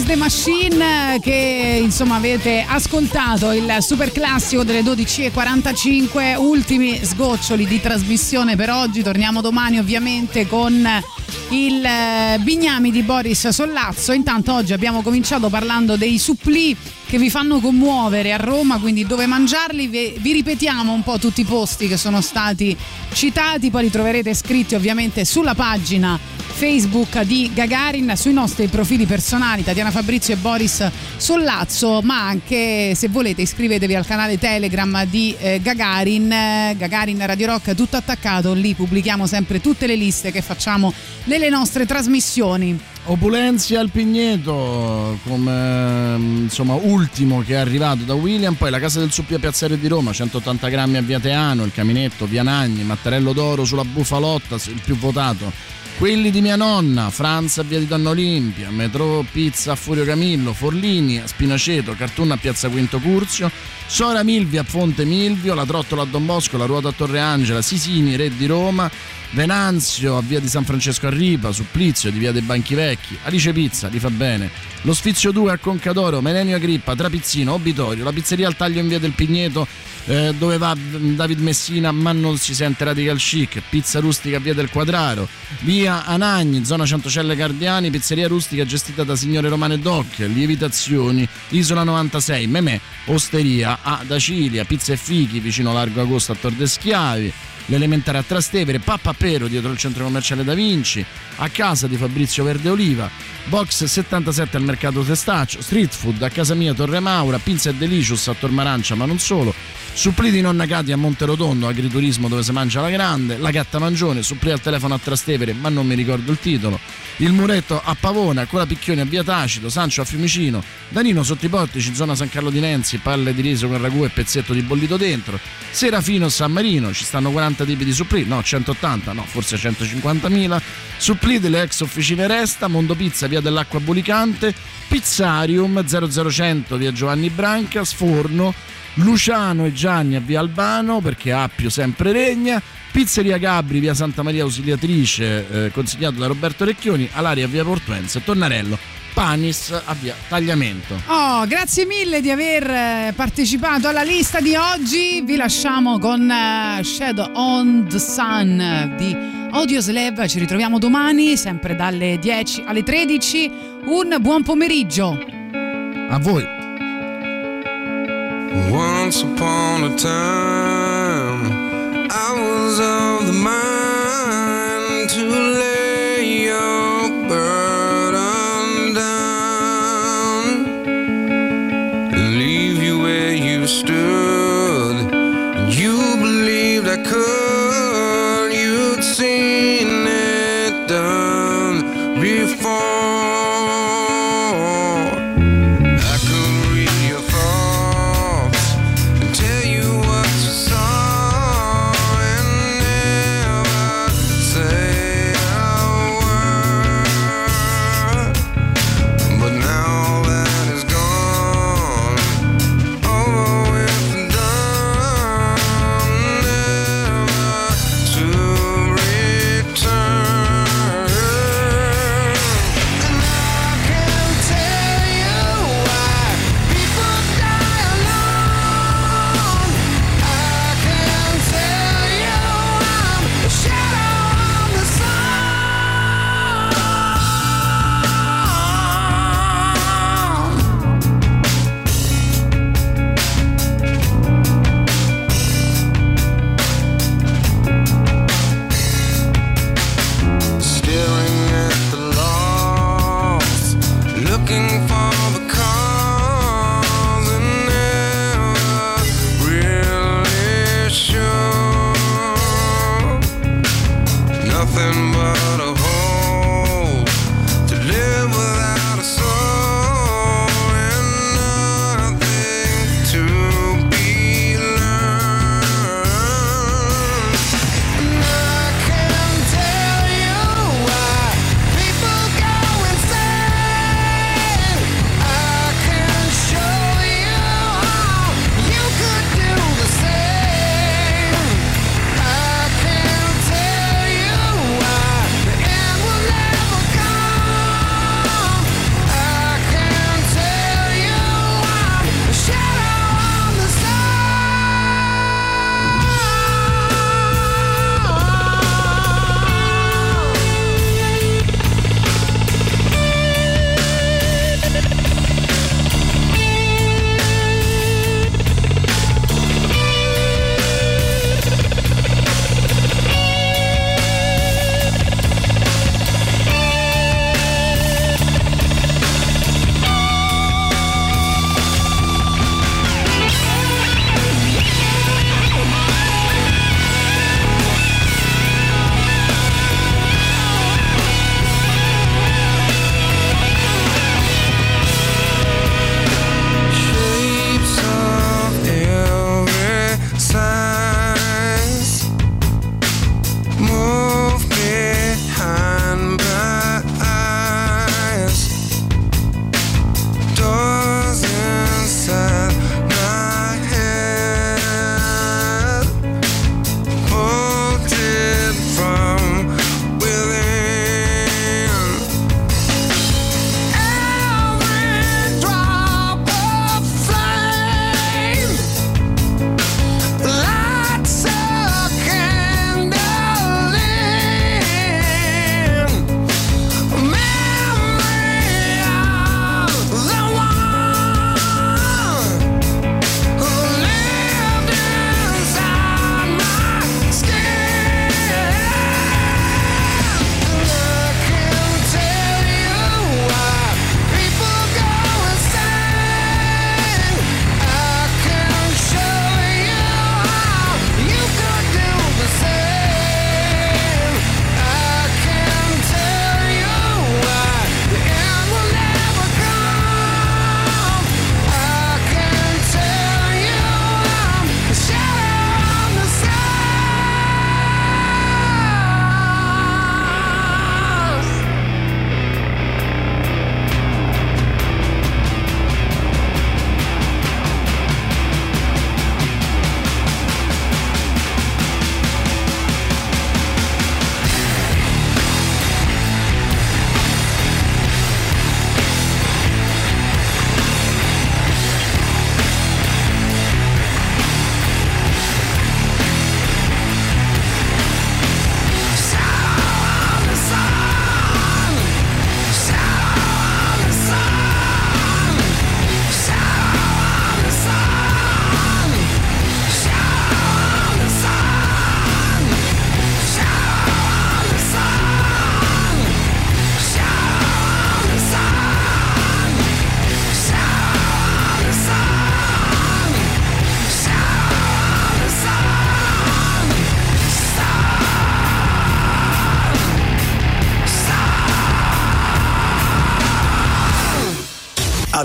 Against the Machine che insomma avete ascoltato il super classico delle 12.45 ultimi sgoccioli di trasmissione per oggi. Torniamo domani ovviamente con il eh, Bignami di Boris Sollazzo. Intanto oggi abbiamo cominciato parlando dei suppli che vi fanno commuovere a Roma quindi dove mangiarli vi, ripetiamo un po' tutti i posti che sono stati citati poi li troverete scritti ovviamente sulla pagina Facebook di Gagarin sui nostri profili personali Tatiana Fabrizio e Boris Sollazzo ma anche se volete iscrivetevi al canale Telegram di eh, Gagarin eh, Gagarin Radio Rock tutto attaccato lì pubblichiamo sempre tutte le liste che facciamo nelle nostre trasmissioni Opulenzia al Pigneto come insomma ultimo che è arrivato da William. Poi la casa del supplia Piazzere di Roma 180 grammi a Via Teano il caminetto Via Nagni Mattarello d'Oro sulla Bufalotta il più votato. Quelli di mia nonna, Franza a Via di Donna Olimpia, Metro Pizza a Furio Camillo, Forlini a Spinaceto, Cartuna a Piazza Quinto Curzio, Sora Milvia a Fonte Milvio, La Trottola a Don Bosco, La Ruota a Torre Angela, Sisini, Re di Roma, Venanzio a Via di San Francesco a Ripa, Supplizio di Via dei Banchi Vecchi, Alice Pizza, li fa bene, Lo Sfizio 2 a Concadoro, Melenio Agrippa, Trapizzino, Obitorio, la pizzeria al taglio in Via del Pigneto, eh, dove va David Messina ma non si sente radical chic, pizza rustica a Via del Quadraro, Via Anagni, zona Centocelle Cardiani, pizzeria rustica gestita da signore Romane Doc, Lievitazioni, Isola 96, Memè, Osteria a Dacilia, Pizza e Fichi vicino Largo Agosto a Tor de Schiavi, l'elementare a Trastevere, Pappapero dietro il centro commerciale Da Vinci, a casa di Fabrizio Verde Oliva, Box 77 al mercato Testaccio, Street Food a casa mia Torre Maura, Pizza e Delicious a Tormarancia ma non solo, Supplì di Nonna Cati a Monterotondo, agriturismo dove si mangia la grande, la Gatta Mangione, supplì al telefono a Trastevere ma non mi ricordo il titolo, il muretto a Pavona, Cola Picchioni a Via Tacito, Sancio a Fiumicino, Danino sotto i portici, zona San Carlo di Nenzi, palle di riso con ragù e pezzetto di bollito dentro, Serafino San Marino, ci stanno 40 tipi di supplì, no 180, no forse 150.000, supplì delle ex officine Resta, Mondo Pizza, via dell'acqua bulicante, Pizzarium 00100 via Giovanni Branca, Sforno, Luciano e Gianni a via Albano perché Appio sempre regna. Pizzeria Gabri, via Santa Maria Ausiliatrice, eh, consigliato da Roberto Recchioni, Alaria via Portuense, Tornarello, Panis a via Tagliamento. Oh, grazie mille di aver eh, partecipato alla lista di oggi. Vi lasciamo con eh, Shadow on the Sun di Audioslave. Ci ritroviamo domani, sempre dalle 10 alle 13. Un buon pomeriggio. A voi. Once upon a time, I was of the mind to lay where